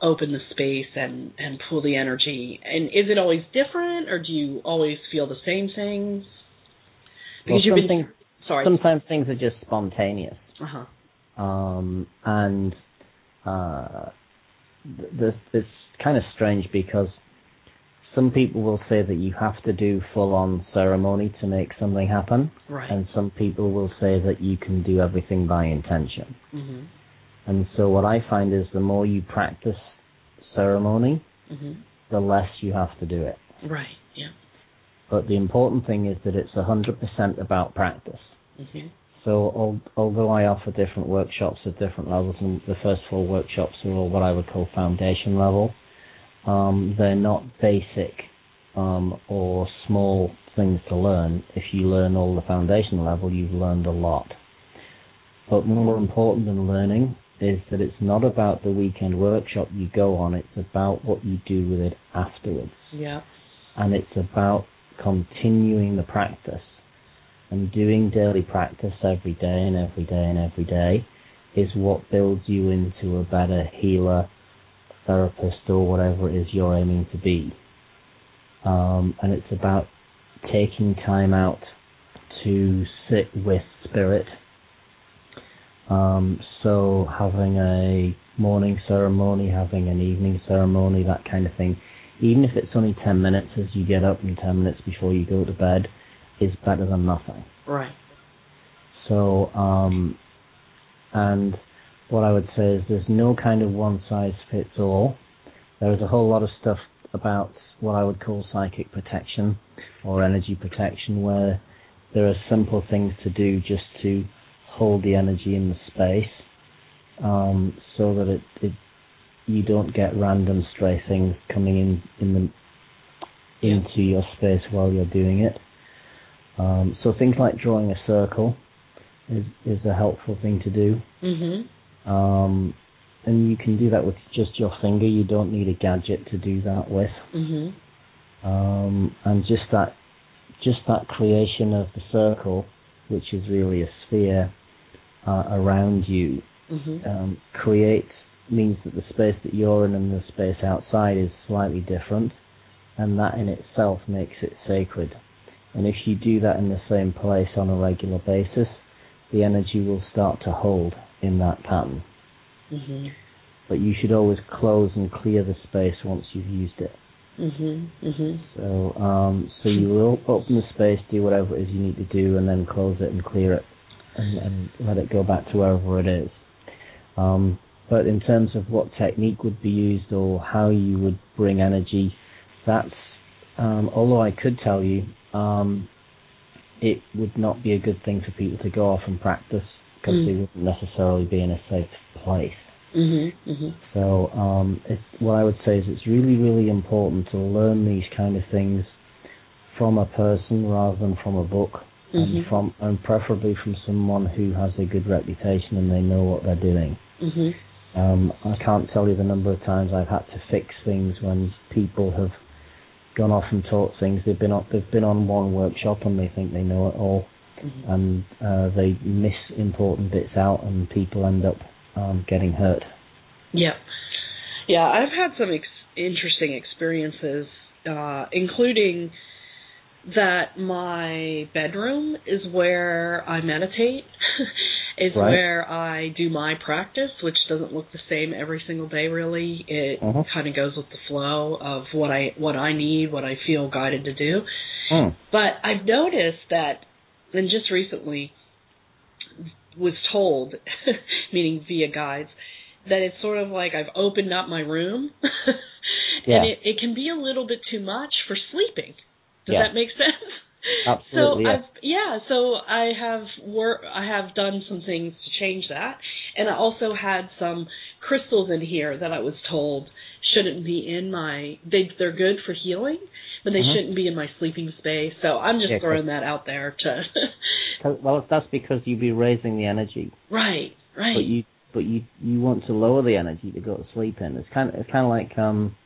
[SPEAKER 2] open the space and and pull the energy, and is it always different, or do you always feel the same things?
[SPEAKER 3] Well,
[SPEAKER 2] Because you've been
[SPEAKER 3] something-
[SPEAKER 2] sorry.
[SPEAKER 3] sometimes things are just spontaneous.
[SPEAKER 2] uh huh.
[SPEAKER 3] Um, and uh, th- it's kind of strange because some people will say that you have to do full on ceremony to make something happen.
[SPEAKER 2] Right.
[SPEAKER 3] And some people will say that you can do everything by intention.
[SPEAKER 2] hmm
[SPEAKER 3] And so what I find is the more you practice ceremony,
[SPEAKER 2] hmm
[SPEAKER 3] the less you have to do it.
[SPEAKER 2] Right. Yeah.
[SPEAKER 3] But the important thing is that it's 100% about practice.
[SPEAKER 2] hmm
[SPEAKER 3] So al- although I offer different workshops at different levels, and the first four workshops are all what I would call foundation level, um, they're not basic um, or small things to learn. If you learn all the foundation level, you've learned a lot. But more important than learning is that it's not about the weekend workshop you go on, it's about what you do with it afterwards
[SPEAKER 2] Yeah.
[SPEAKER 3] and it's about continuing the practice and doing daily practice every day and every day and every day is what builds you into a better healer, therapist, or whatever it is you're aiming to be. Um, and it's about taking time out to sit with spirit. Um, so having a morning ceremony, having an evening ceremony, that kind of thing even if it's only 10 minutes as you get up and 10 minutes before you go to bed, is better than nothing.
[SPEAKER 2] Right.
[SPEAKER 3] So, um, and what I would say is there's no kind of one size fits all. There is a whole lot of stuff about what I would call psychic protection or energy protection where there are simple things to do just to hold the energy in the space um, so that it, it you don't get random stray things coming in in the into your space while you're doing it. Um, so things like drawing a circle is is a helpful thing to do.
[SPEAKER 2] hmm
[SPEAKER 3] Um, and you can do that with just your finger. You don't need a gadget to do that with.
[SPEAKER 2] hmm
[SPEAKER 3] Um, and just that just that creation of the circle, which is really a sphere uh, around you,
[SPEAKER 2] hmm
[SPEAKER 3] um, creates means that the space that you're in and the space outside is slightly different, and that in itself makes it sacred. And if you do that in the same place on a regular basis, the energy will start to hold in that pattern.
[SPEAKER 2] hmm
[SPEAKER 3] But you should always close and clear the space once you've used it.
[SPEAKER 2] hmm hmm
[SPEAKER 3] So, um, so you will open the space, do whatever it is you need to do, and then close it and clear it, and, and let it go back to wherever it is. Um, but in terms of what technique would be used or how you would bring energy, that's um, although I could tell you, um, it would not be a good thing for people to go off and practice because
[SPEAKER 2] Mm.
[SPEAKER 3] they wouldn't necessarily be in a safe place.
[SPEAKER 2] hmm hmm
[SPEAKER 3] So um, it's, what I would say is it's really, really important to learn these kind of things from a person rather than from a book, and
[SPEAKER 2] Mhm.
[SPEAKER 3] from and preferably from someone who has a good reputation and they know what they're doing.
[SPEAKER 2] hmm
[SPEAKER 3] Um, I can't tell you the number of times I've had to fix things when people have gone off and taught things. They've been on, they've been on one workshop and they think they know it all,
[SPEAKER 2] hmm
[SPEAKER 3] and uh, they miss important bits out, and people end up um, getting hurt.
[SPEAKER 2] Yeah. Yeah, I've had some ex- interesting experiences, uh, including that my bedroom is where I meditate, [LAUGHS] is
[SPEAKER 3] Right.
[SPEAKER 2] where I do my practice, which doesn't look the same every single day really. It
[SPEAKER 3] Mhm.
[SPEAKER 2] kind of goes with the flow of what I what I need, what I feel guided to do.
[SPEAKER 3] Hmm.
[SPEAKER 2] But I've noticed that, and just recently was told, [LAUGHS] meaning via guides, that it's sort of like I've opened up my room, [LAUGHS]
[SPEAKER 3] Yeah.
[SPEAKER 2] and it, it can be a little bit too much for sleeping. Does
[SPEAKER 3] Yeah.
[SPEAKER 2] that make sense? [LAUGHS]
[SPEAKER 3] Absolutely,
[SPEAKER 2] So
[SPEAKER 3] yes.
[SPEAKER 2] I've yeah, so I have work I have done some things to change that. And I also had some crystals in here that I was told shouldn't be in my they they're good for healing, but they
[SPEAKER 3] Mhm.
[SPEAKER 2] shouldn't be in my sleeping space. So I'm just
[SPEAKER 3] Yeah,
[SPEAKER 2] throwing that out there to. [LAUGHS]
[SPEAKER 3] Well, that's because you'd be raising the energy,
[SPEAKER 2] Right, right.
[SPEAKER 3] but you but you you want to lower the energy to go to sleep in. It's kind of it's kind of like um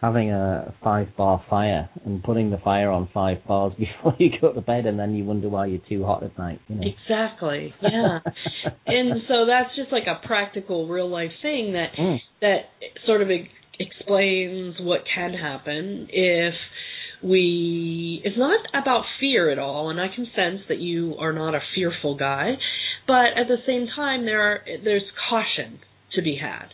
[SPEAKER 3] having a five bar fire and putting the fire on five bars [LAUGHS] before you go to bed, and then you wonder why you're too hot at night. You know.
[SPEAKER 2] Exactly. Yeah. [LAUGHS] and so that's just like a practical real life thing that
[SPEAKER 3] Mm.
[SPEAKER 2] that sort of explains what can happen if we it's not about fear at all and I can sense that you are not a fearful guy but at the same time there are there's caution to be had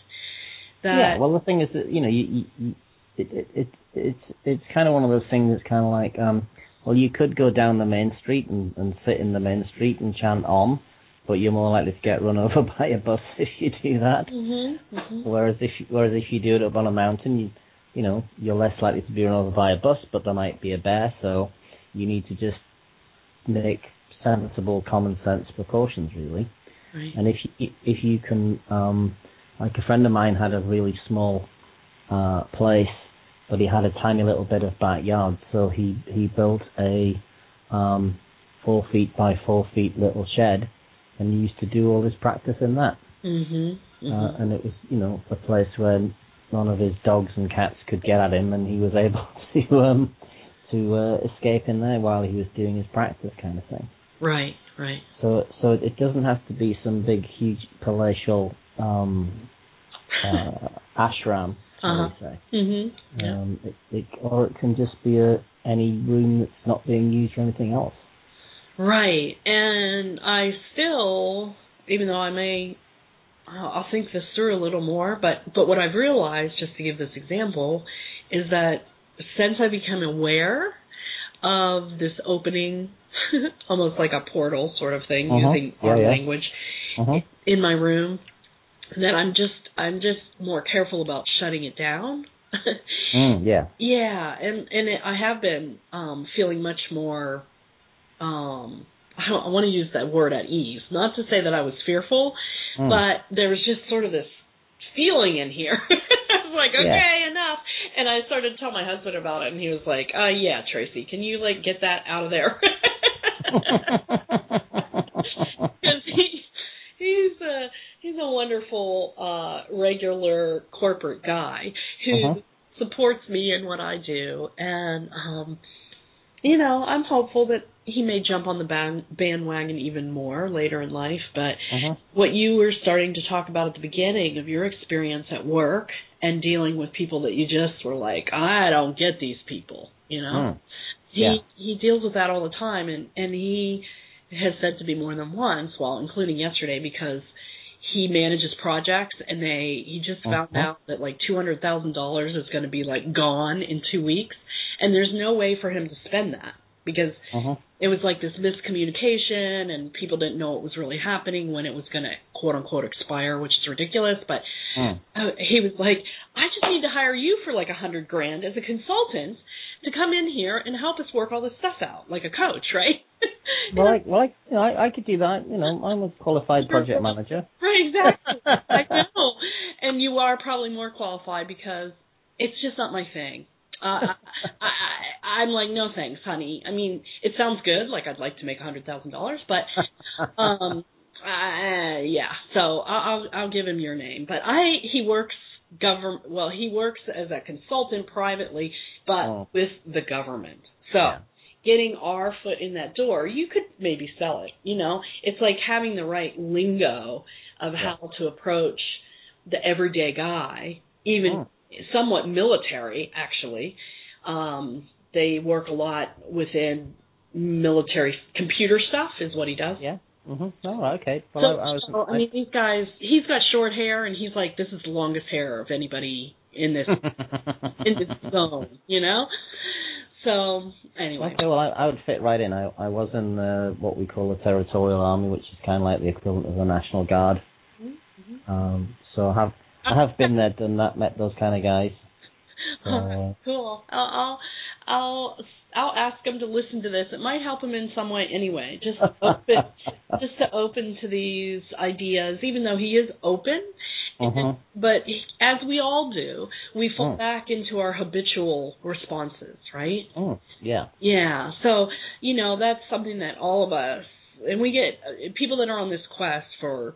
[SPEAKER 2] that
[SPEAKER 3] yeah. Well, the thing is that you know you, you, you it, it it it's it's kind of one of those things. It's kind of like, um, well, you could go down the main street and, and sit in the main street and chant Om, but you're more likely to get run [LAUGHS] over by a bus if you do that.
[SPEAKER 2] Mm-hmm. mm-hmm.
[SPEAKER 3] Whereas if you, whereas if you do it up on a mountain, you you know you're less likely to be run over by a bus, but there might be a bear, so you need to just make sensible, common sense precautions, really.
[SPEAKER 2] Right.
[SPEAKER 3] And if you, if you can, um, like a friend of mine had a really small uh, place, but he had a tiny little bit of backyard, so he he built a um, four feet by four feet little shed, and he used to do all his practice in that.
[SPEAKER 2] Mm-hmm.
[SPEAKER 3] Uh,
[SPEAKER 2] mm-hmm.
[SPEAKER 3] and it was, you know, a place where none of his dogs and cats could get at him, and he was [LAUGHS] able to um, to uh, escape in there while he was doing his practice, kind of thing.
[SPEAKER 2] right. Right.
[SPEAKER 3] So, so it doesn't have to be some big, huge palatial um, uh, [LAUGHS] ashram, shall
[SPEAKER 2] Uh-huh.
[SPEAKER 3] we say.
[SPEAKER 2] Mm-hmm. Yeah.
[SPEAKER 3] Um, it, it, or it can just be a any room that's not being used for anything else.
[SPEAKER 2] Right. And I still, even though I may, I'll think this through a little more, but but what I've realized, just to give this example, is that since I become aware of this opening, [LAUGHS] almost like a portal sort of thing,
[SPEAKER 3] Uh-huh.
[SPEAKER 2] using our
[SPEAKER 3] yeah.
[SPEAKER 2] language
[SPEAKER 3] Uh-huh.
[SPEAKER 2] in my room, that I'm just I'm just more careful about shutting it down. [LAUGHS]
[SPEAKER 3] Mm, yeah.
[SPEAKER 2] Yeah, and and it, I have been um feeling much more um I, don't, I want to use that word at ease. Not to say that I was fearful,
[SPEAKER 3] Mm.
[SPEAKER 2] but there was just sort of this feeling in here. [LAUGHS] I was like,
[SPEAKER 3] Yeah.
[SPEAKER 2] okay, enough. And I started to tell my husband about it, and he was like, uh, yeah, Tracy, can you like get that out of there? [LAUGHS] Because he he's a he's a wonderful uh regular corporate guy who
[SPEAKER 3] Uh-huh.
[SPEAKER 2] supports me in what I do and um you know, I'm hopeful that he may jump on the band, bandwagon even more later in life, but
[SPEAKER 3] uh-huh.
[SPEAKER 2] what you were starting to talk about at the beginning of your experience at work and dealing with people that you just were like, I don't get these people, you know.
[SPEAKER 3] Mm.
[SPEAKER 2] He he deals with that all the time and and he has said to me more than once, well, including yesterday because he manages projects and they he just found
[SPEAKER 3] Uh-huh.
[SPEAKER 2] out that like two hundred thousand dollars is going to be like gone in two weeks and there's no way for him to spend that because
[SPEAKER 3] Uh-huh.
[SPEAKER 2] it was like this miscommunication and people didn't know what was really happening when it was going to quote unquote expire which is ridiculous but
[SPEAKER 3] Mm.
[SPEAKER 2] uh, he was like i just need to hire you for like a hundred grand as a consultant to come in here and help us work all this stuff out like a coach right [LAUGHS]
[SPEAKER 3] Well, I, well, I, you know, I, I could do that. You know, I'm a qualified project manager. [LAUGHS]
[SPEAKER 2] Right, exactly. I [LAUGHS] know. And you are probably more qualified because it's just not my thing. Uh, I, I, I'm like, no thanks, honey. I mean, it sounds good. Like I'd like to make a hundred thousand dollars, but um, uh, yeah. So I'll, I'll I'll give him your name. But I he works government. Well, he works as a consultant privately, but
[SPEAKER 3] Oh.
[SPEAKER 2] with the government. So
[SPEAKER 3] Yeah.
[SPEAKER 2] getting our foot in that door, you could maybe sell it. You know, it's like having the right lingo of
[SPEAKER 3] Yeah.
[SPEAKER 2] how to approach the everyday guy, even
[SPEAKER 3] Mm.
[SPEAKER 2] somewhat military actually. Um, they work a lot within military computer stuff is what he does.
[SPEAKER 3] Yeah. Mhm. Oh, okay. Well,
[SPEAKER 2] So,
[SPEAKER 3] I, I was.
[SPEAKER 2] so, I mean, these guys, he's got short hair, and he's like, this is the longest hair of anybody in this in this [LAUGHS] zone, you know. So anyway,
[SPEAKER 3] Okay, well, I, I would fit right in. I, I was in uh, what we call the Territorial Army, which is kind of like the equivalent of the National Guard.
[SPEAKER 2] Mm-hmm.
[SPEAKER 3] Um, so I have I have been there, done that, met those kind of guys. [LAUGHS] So, uh,
[SPEAKER 2] cool. I'll, I'll I'll I'll ask him to listen to this. It might help him in some way anyway. Just open, [LAUGHS] just to open to these ideas, even though he is open.
[SPEAKER 3] Mhm.
[SPEAKER 2] But as we all do, we fall
[SPEAKER 3] Mm.
[SPEAKER 2] back into our habitual responses, right?
[SPEAKER 3] mm, yeah.
[SPEAKER 2] Yeah. So, you know, that's something that all of us, and we get uh, people that are on this quest for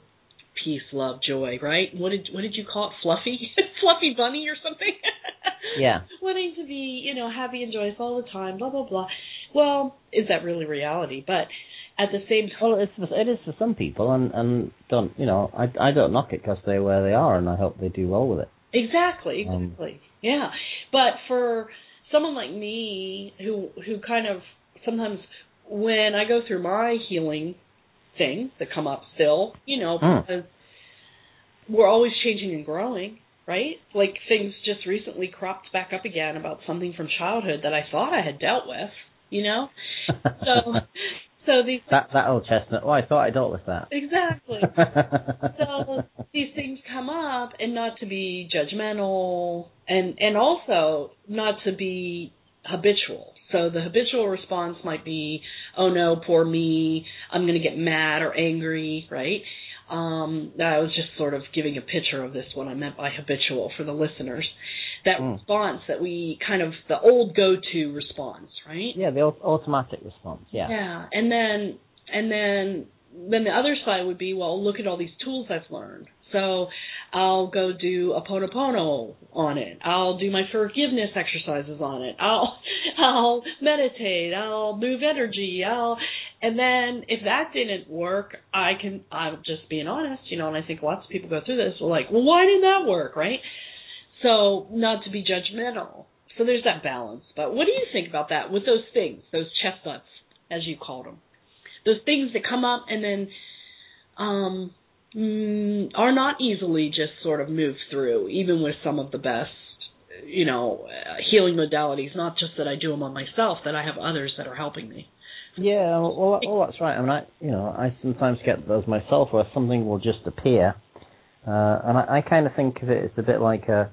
[SPEAKER 2] peace, love, joy, right? What did what did you call it? Fluffy, [LAUGHS] fluffy bunny or something? [LAUGHS]
[SPEAKER 3] Yeah.
[SPEAKER 2] Wanting to be, you know, happy and joyous all the time, blah blah blah. Well, is that really reality? But at the same time,
[SPEAKER 3] Well, it's it is for some people, and and don't you know I I don't knock it because they're where they are, and I hope they do well with it.
[SPEAKER 2] Exactly,
[SPEAKER 3] Um,
[SPEAKER 2] exactly. yeah. But for someone like me who who kind of sometimes when I go through my healing things that come up still, you know,
[SPEAKER 3] Mm.
[SPEAKER 2] because we're always changing and growing, right? Like things just recently cropped back up again about something from childhood that I thought I had dealt with, you know? [LAUGHS] So so these
[SPEAKER 3] that that old chestnut. Oh, I thought I dealt with that.
[SPEAKER 2] Exactly. [LAUGHS] so these things come up and not to be judgmental and and also not to be habitual. So the habitual response might be, "Oh no, poor me. I'm going to get mad or angry," right? Um, I was just sort of giving a picture of this what I meant by habitual for the listeners. That
[SPEAKER 3] Mm.
[SPEAKER 2] response that we kind of the old go-to response, right?
[SPEAKER 3] Yeah, the automatic response. Yeah.
[SPEAKER 2] Yeah, and then and then then the other side would be, well, look at all these tools I've learned. So I'll go do a ponopono on it. I'll do my forgiveness exercises on it. I'll [LAUGHS] I'll meditate. I'll move energy. I'll and then if that didn't work, I can I'm just being honest, you know, and I think lots of people go through this. Like, well, why didn't that work, right? So not to be judgmental. So there's that balance. But what do you think about that with those things, those chestnuts, as you called them, those things that come up and then um, mm, are not easily just sort of moved through, even with some of the best, you know, healing modalities. Not just that I do them on myself, that I have others that are helping me.
[SPEAKER 3] Yeah, well, well, well, that's right. I mean, I, you know, I sometimes get those myself where something will just appear, uh, and I, I kind of think of it as a bit like a,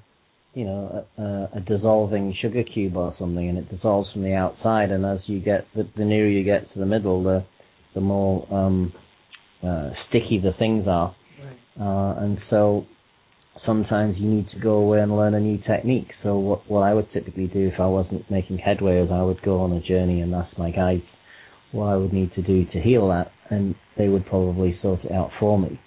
[SPEAKER 3] you know, a, a dissolving sugar cube or something, and it dissolves from the outside, and as you get, the, the nearer you get to the middle, the, the more um, uh, sticky the things are, uh, and so sometimes you need to go away and learn a new technique. So what, what I would typically do if I wasn't making headway is I would go on a journey and ask my guides what I would need to do to heal that, and they would probably sort it out for me.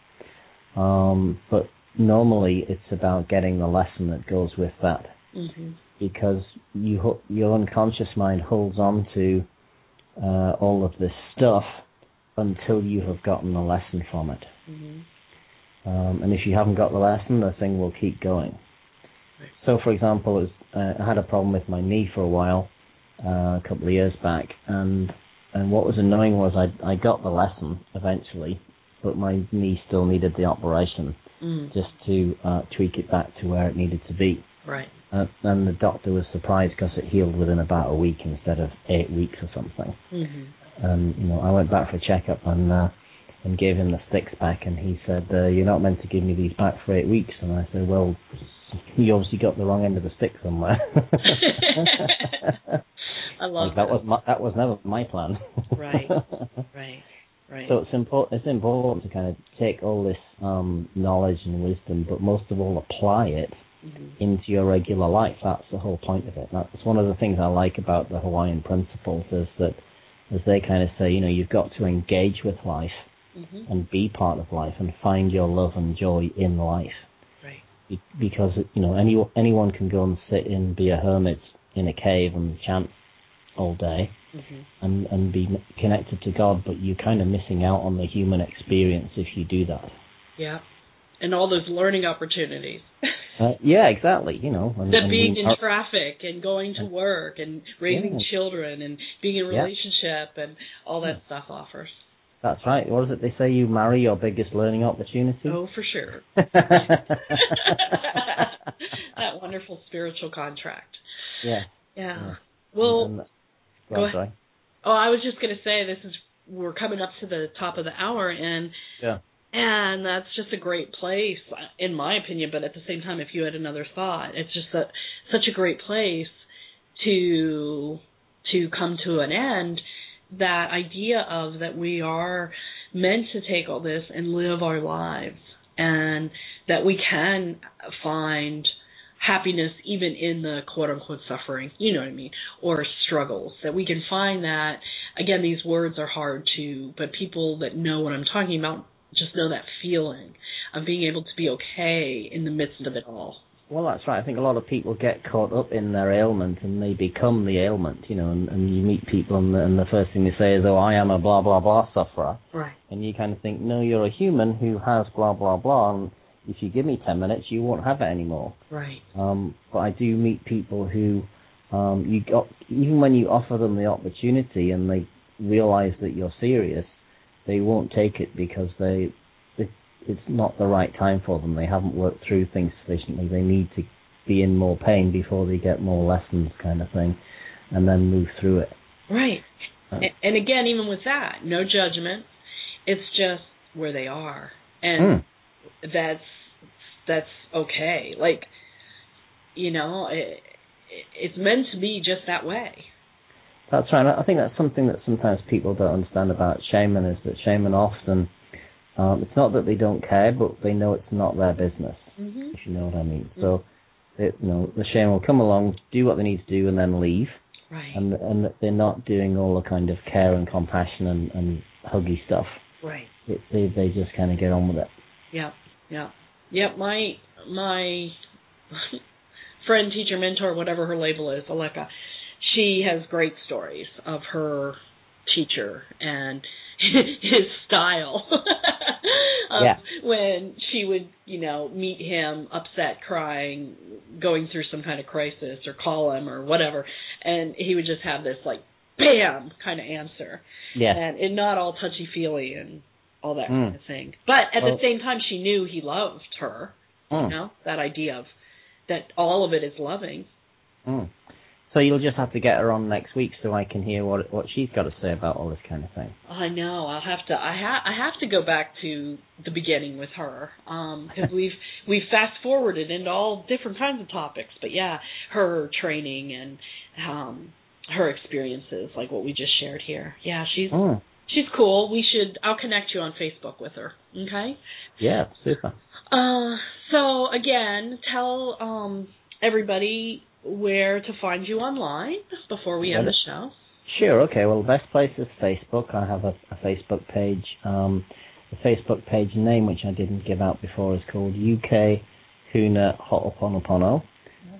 [SPEAKER 3] Um, but normally it's about getting the lesson that goes with that,
[SPEAKER 2] hmm
[SPEAKER 3] because you your unconscious mind holds on to uh, all of this stuff until you have gotten the lesson from it.
[SPEAKER 2] hmm
[SPEAKER 3] Um, and if you haven't got the lesson, the thing will keep going. So, for example, was, uh, I had a problem with my knee for a while, uh, a couple of years back, and and what was annoying was I I got the lesson eventually, but my knee still needed the operation
[SPEAKER 2] mm
[SPEAKER 3] just to uh, tweak it back to where it needed to be.
[SPEAKER 2] Right.
[SPEAKER 3] Uh, and the doctor was surprised because it healed within about a week instead of eight weeks or something.
[SPEAKER 2] hmm
[SPEAKER 3] And you know, I went back for a checkup and uh, and gave him the sticks back, and he said, uh, "You're not meant to give me these back for eight weeks." And I said, "Well, [LAUGHS] you obviously got the wrong end of the stick somewhere." [LAUGHS] [LAUGHS]
[SPEAKER 2] I love
[SPEAKER 3] like, that was my, that was never my plan.
[SPEAKER 2] Right. right. Right.
[SPEAKER 3] So it's important. It's important to kind of take all this um, knowledge and wisdom, but most of all, apply it
[SPEAKER 2] hmm
[SPEAKER 3] into your regular life. That's the whole point of it. That's one of the things I like about the Hawaiian principles is that, as they kind of say, you know, you've got to engage with life
[SPEAKER 2] hmm
[SPEAKER 3] and be part of life and find your love and joy in life.
[SPEAKER 2] Right.
[SPEAKER 3] Be- Because you know, any anyone can go and sit and be a hermit in a cave and chant all day
[SPEAKER 2] hmm
[SPEAKER 3] and and be connected to God, but you're kind of missing out on the human experience if you do that.
[SPEAKER 2] Yeah. And all those learning opportunities. [LAUGHS]
[SPEAKER 3] Uh, yeah, exactly. You know, and,
[SPEAKER 2] that being in traffic and going to work and raising
[SPEAKER 3] Yeah.
[SPEAKER 2] children and being in a
[SPEAKER 3] Yeah.
[SPEAKER 2] relationship and all that stuff offers.
[SPEAKER 3] that's right. What is it they say? You marry your biggest learning opportunity.
[SPEAKER 2] Oh, for sure. [LAUGHS] [LAUGHS] that wonderful spiritual contract.
[SPEAKER 3] yeah.
[SPEAKER 2] Yeah.
[SPEAKER 3] Yeah.
[SPEAKER 2] Well,
[SPEAKER 3] And-
[SPEAKER 2] go ahead.
[SPEAKER 3] sorry.
[SPEAKER 2] oh, I was just going to say this is we're coming up to the top of the hour and
[SPEAKER 3] Yeah.
[SPEAKER 2] and that's just a great place in my opinion but at the same time if you had another thought it's just that such a great place to to come to an end that idea of that we are meant to take all this and live our lives and that we can find happiness even in the quote unquote suffering, you know what I mean, or struggles. That we can find that again these words are hard to but people that know what I'm talking about just know that feeling of being able to be okay in the midst of it all.
[SPEAKER 3] Well, that's right. I think a lot of people get caught up in their ailment and they become the ailment, you know, and, and you meet people and the, and the first thing they say is, oh, I am a blah, blah, blah sufferer.
[SPEAKER 2] Right.
[SPEAKER 3] And you kind of think, no, you're a human who has blah, blah, blah, and if you give me 10 minutes, you won't have it anymore.
[SPEAKER 2] Right.
[SPEAKER 3] Um, but I do meet people who, um, you got, even when you offer them the opportunity and they realize that you're serious, they won't take it because they, it's not the right time for them. They haven't worked through things sufficiently. They need to be in more pain before they get more lessons, kind of thing, and then move through it.
[SPEAKER 2] Right.
[SPEAKER 3] Uh,
[SPEAKER 2] And again, even with that, no judgment. It's just where they are, and
[SPEAKER 3] Mm.
[SPEAKER 2] That's that's okay. Like, you know, it, it's meant to be just that way.
[SPEAKER 3] That's right. I think that's something that sometimes people don't understand about shaman is that shaman often, um, it's not that they don't care, but they know it's not their business.
[SPEAKER 2] hmm
[SPEAKER 3] If you know what I mean. So, it, you know, the shaman will come along, do what they need to do, and then leave.
[SPEAKER 2] Right.
[SPEAKER 3] And and they're not doing all the kind of care and compassion and, and huggy stuff.
[SPEAKER 2] right.
[SPEAKER 3] It, they they just kind of get on with it.
[SPEAKER 2] Yeah. Yeah. Yeah. My my [LAUGHS] friend, teacher, mentor, whatever her label is, Aleka, she has great stories of her teacher and [LAUGHS] his style. [LAUGHS] of
[SPEAKER 3] Yeah.
[SPEAKER 2] When she would, you know, meet him upset, crying, going through some kind of crisis, or call him or whatever, and he would just have this like bam kind of answer,
[SPEAKER 3] Yeah.
[SPEAKER 2] and, and not all touchy feely and all that
[SPEAKER 3] Mm.
[SPEAKER 2] kind of thing. But at
[SPEAKER 3] Well-
[SPEAKER 2] the same time, she knew he loved her.
[SPEAKER 3] Mm.
[SPEAKER 2] You know that idea of that all of it is loving.
[SPEAKER 3] Mm. So you'll just have to get her on next week so I can hear what what she's got to say about all this kind of thing.
[SPEAKER 2] I know. I'll have to. I ha- I have to go back to the beginning with her because we've [LAUGHS] we've fast forwarded into all different kinds of topics. But yeah, her training and um, her experiences, like what we just shared here. Yeah, she's
[SPEAKER 3] Mm.
[SPEAKER 2] She's cool. We should. I'll connect you on Facebook with her. Okay.
[SPEAKER 3] Yeah, super.
[SPEAKER 2] Uh, so again, tell um everybody where to find you online before we end the show.
[SPEAKER 3] Sure. Okay. Well, the best place is Facebook. I have a, a Facebook page. Um, the Facebook page name, which I didn't give out before, is called UK Huna Ho'oponopono.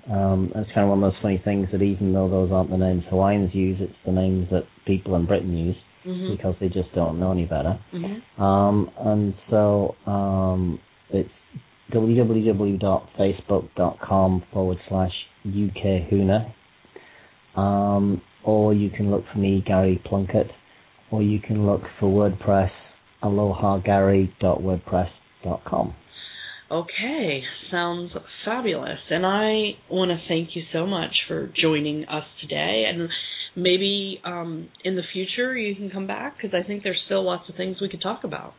[SPEAKER 3] Um, it's kind of one of those funny things that even though those aren't the names Hawaiians use, it's the names that people in Britain use
[SPEAKER 2] Mhm.
[SPEAKER 3] because they just don't know any better.
[SPEAKER 2] Mhm.
[SPEAKER 3] Um, and so um, it's www.facebook.com forward slash UK Huna. Um, or you can look for me, Gary Plunkett, or you can look for WordPress, alohagary.wordpress.com.
[SPEAKER 2] Okay, sounds fabulous. And I want to thank you so much for joining us today. And maybe um, in the future you can come back because I think there's still lots of things we could talk about.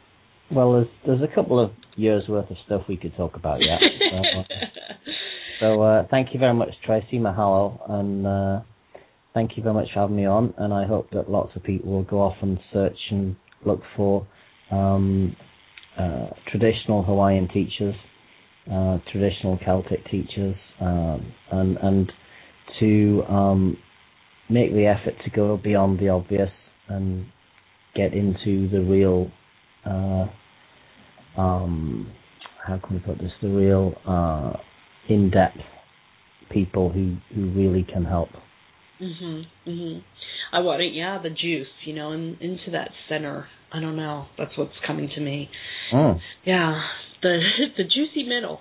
[SPEAKER 3] Well, there's there's a couple of years worth of stuff we could talk about yet. so, [LAUGHS] so uh, thank you very much, Tracy. Mahalo, and uh, thank you very much for having me on. And I hope that lots of people will go off and search and look for um, uh, traditional Hawaiian teachers, uh, traditional Celtic teachers, um, and and to um, make the effort to go beyond the obvious and get into the real. Uh, um, how can we put this? The real uh, in-depth people who who really can help.
[SPEAKER 2] Mhm. Mhm. I want it. Yeah, the juice. You know, in, into that center. I don't know. That's what's coming to me.
[SPEAKER 3] Mm.
[SPEAKER 2] Yeah, the [LAUGHS] the juicy middle.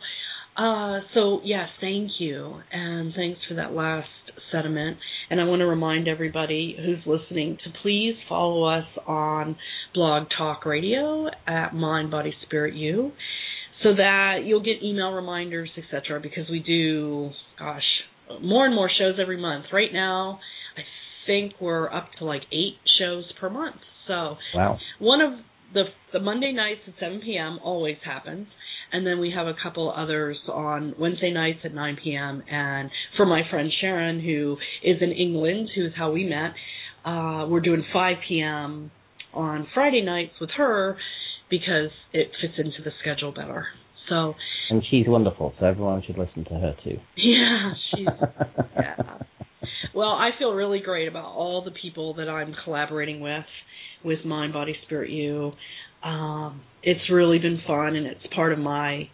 [SPEAKER 2] Uh, so yes, thank you, and thanks for that last sentiment. And I want to remind everybody who's listening to please follow us on Blog Talk Radio at Mind Body Spirit You, so that you'll get email reminders, etc. Because we do, gosh, more and more shows every month. Right now, I think we're up to like eight shows per month. So
[SPEAKER 3] Wow.
[SPEAKER 2] one of the the Monday nights at 7 p.m. always happens, and then we have a couple others on Wednesday nights at 9 p.m. And for my friend Sharon, who is in England, who's how we met, uh, we're doing 5 p.m. on Friday nights with her because it fits into the schedule better. So
[SPEAKER 3] And she's wonderful, so everyone should listen to her too. [LAUGHS]
[SPEAKER 2] yeah, she's yeah. Well, I feel really great about all the people that I'm collaborating with, with Mind, Body, Spirit, You. Um, it's really been fun, and it's part of my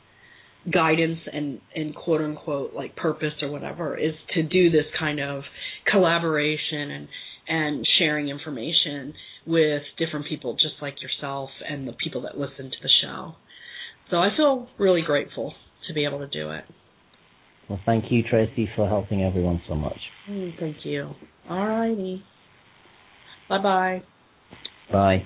[SPEAKER 2] guidance and and quote unquote like purpose or whatever is to do this kind of collaboration and and sharing information with different people just like yourself and the people that listen to the show. So I feel really grateful to be able to do it.
[SPEAKER 3] Well, thank you, Tracy, for helping everyone so much.
[SPEAKER 2] Mm, thank you. All righty. Bye bye.
[SPEAKER 3] Bye.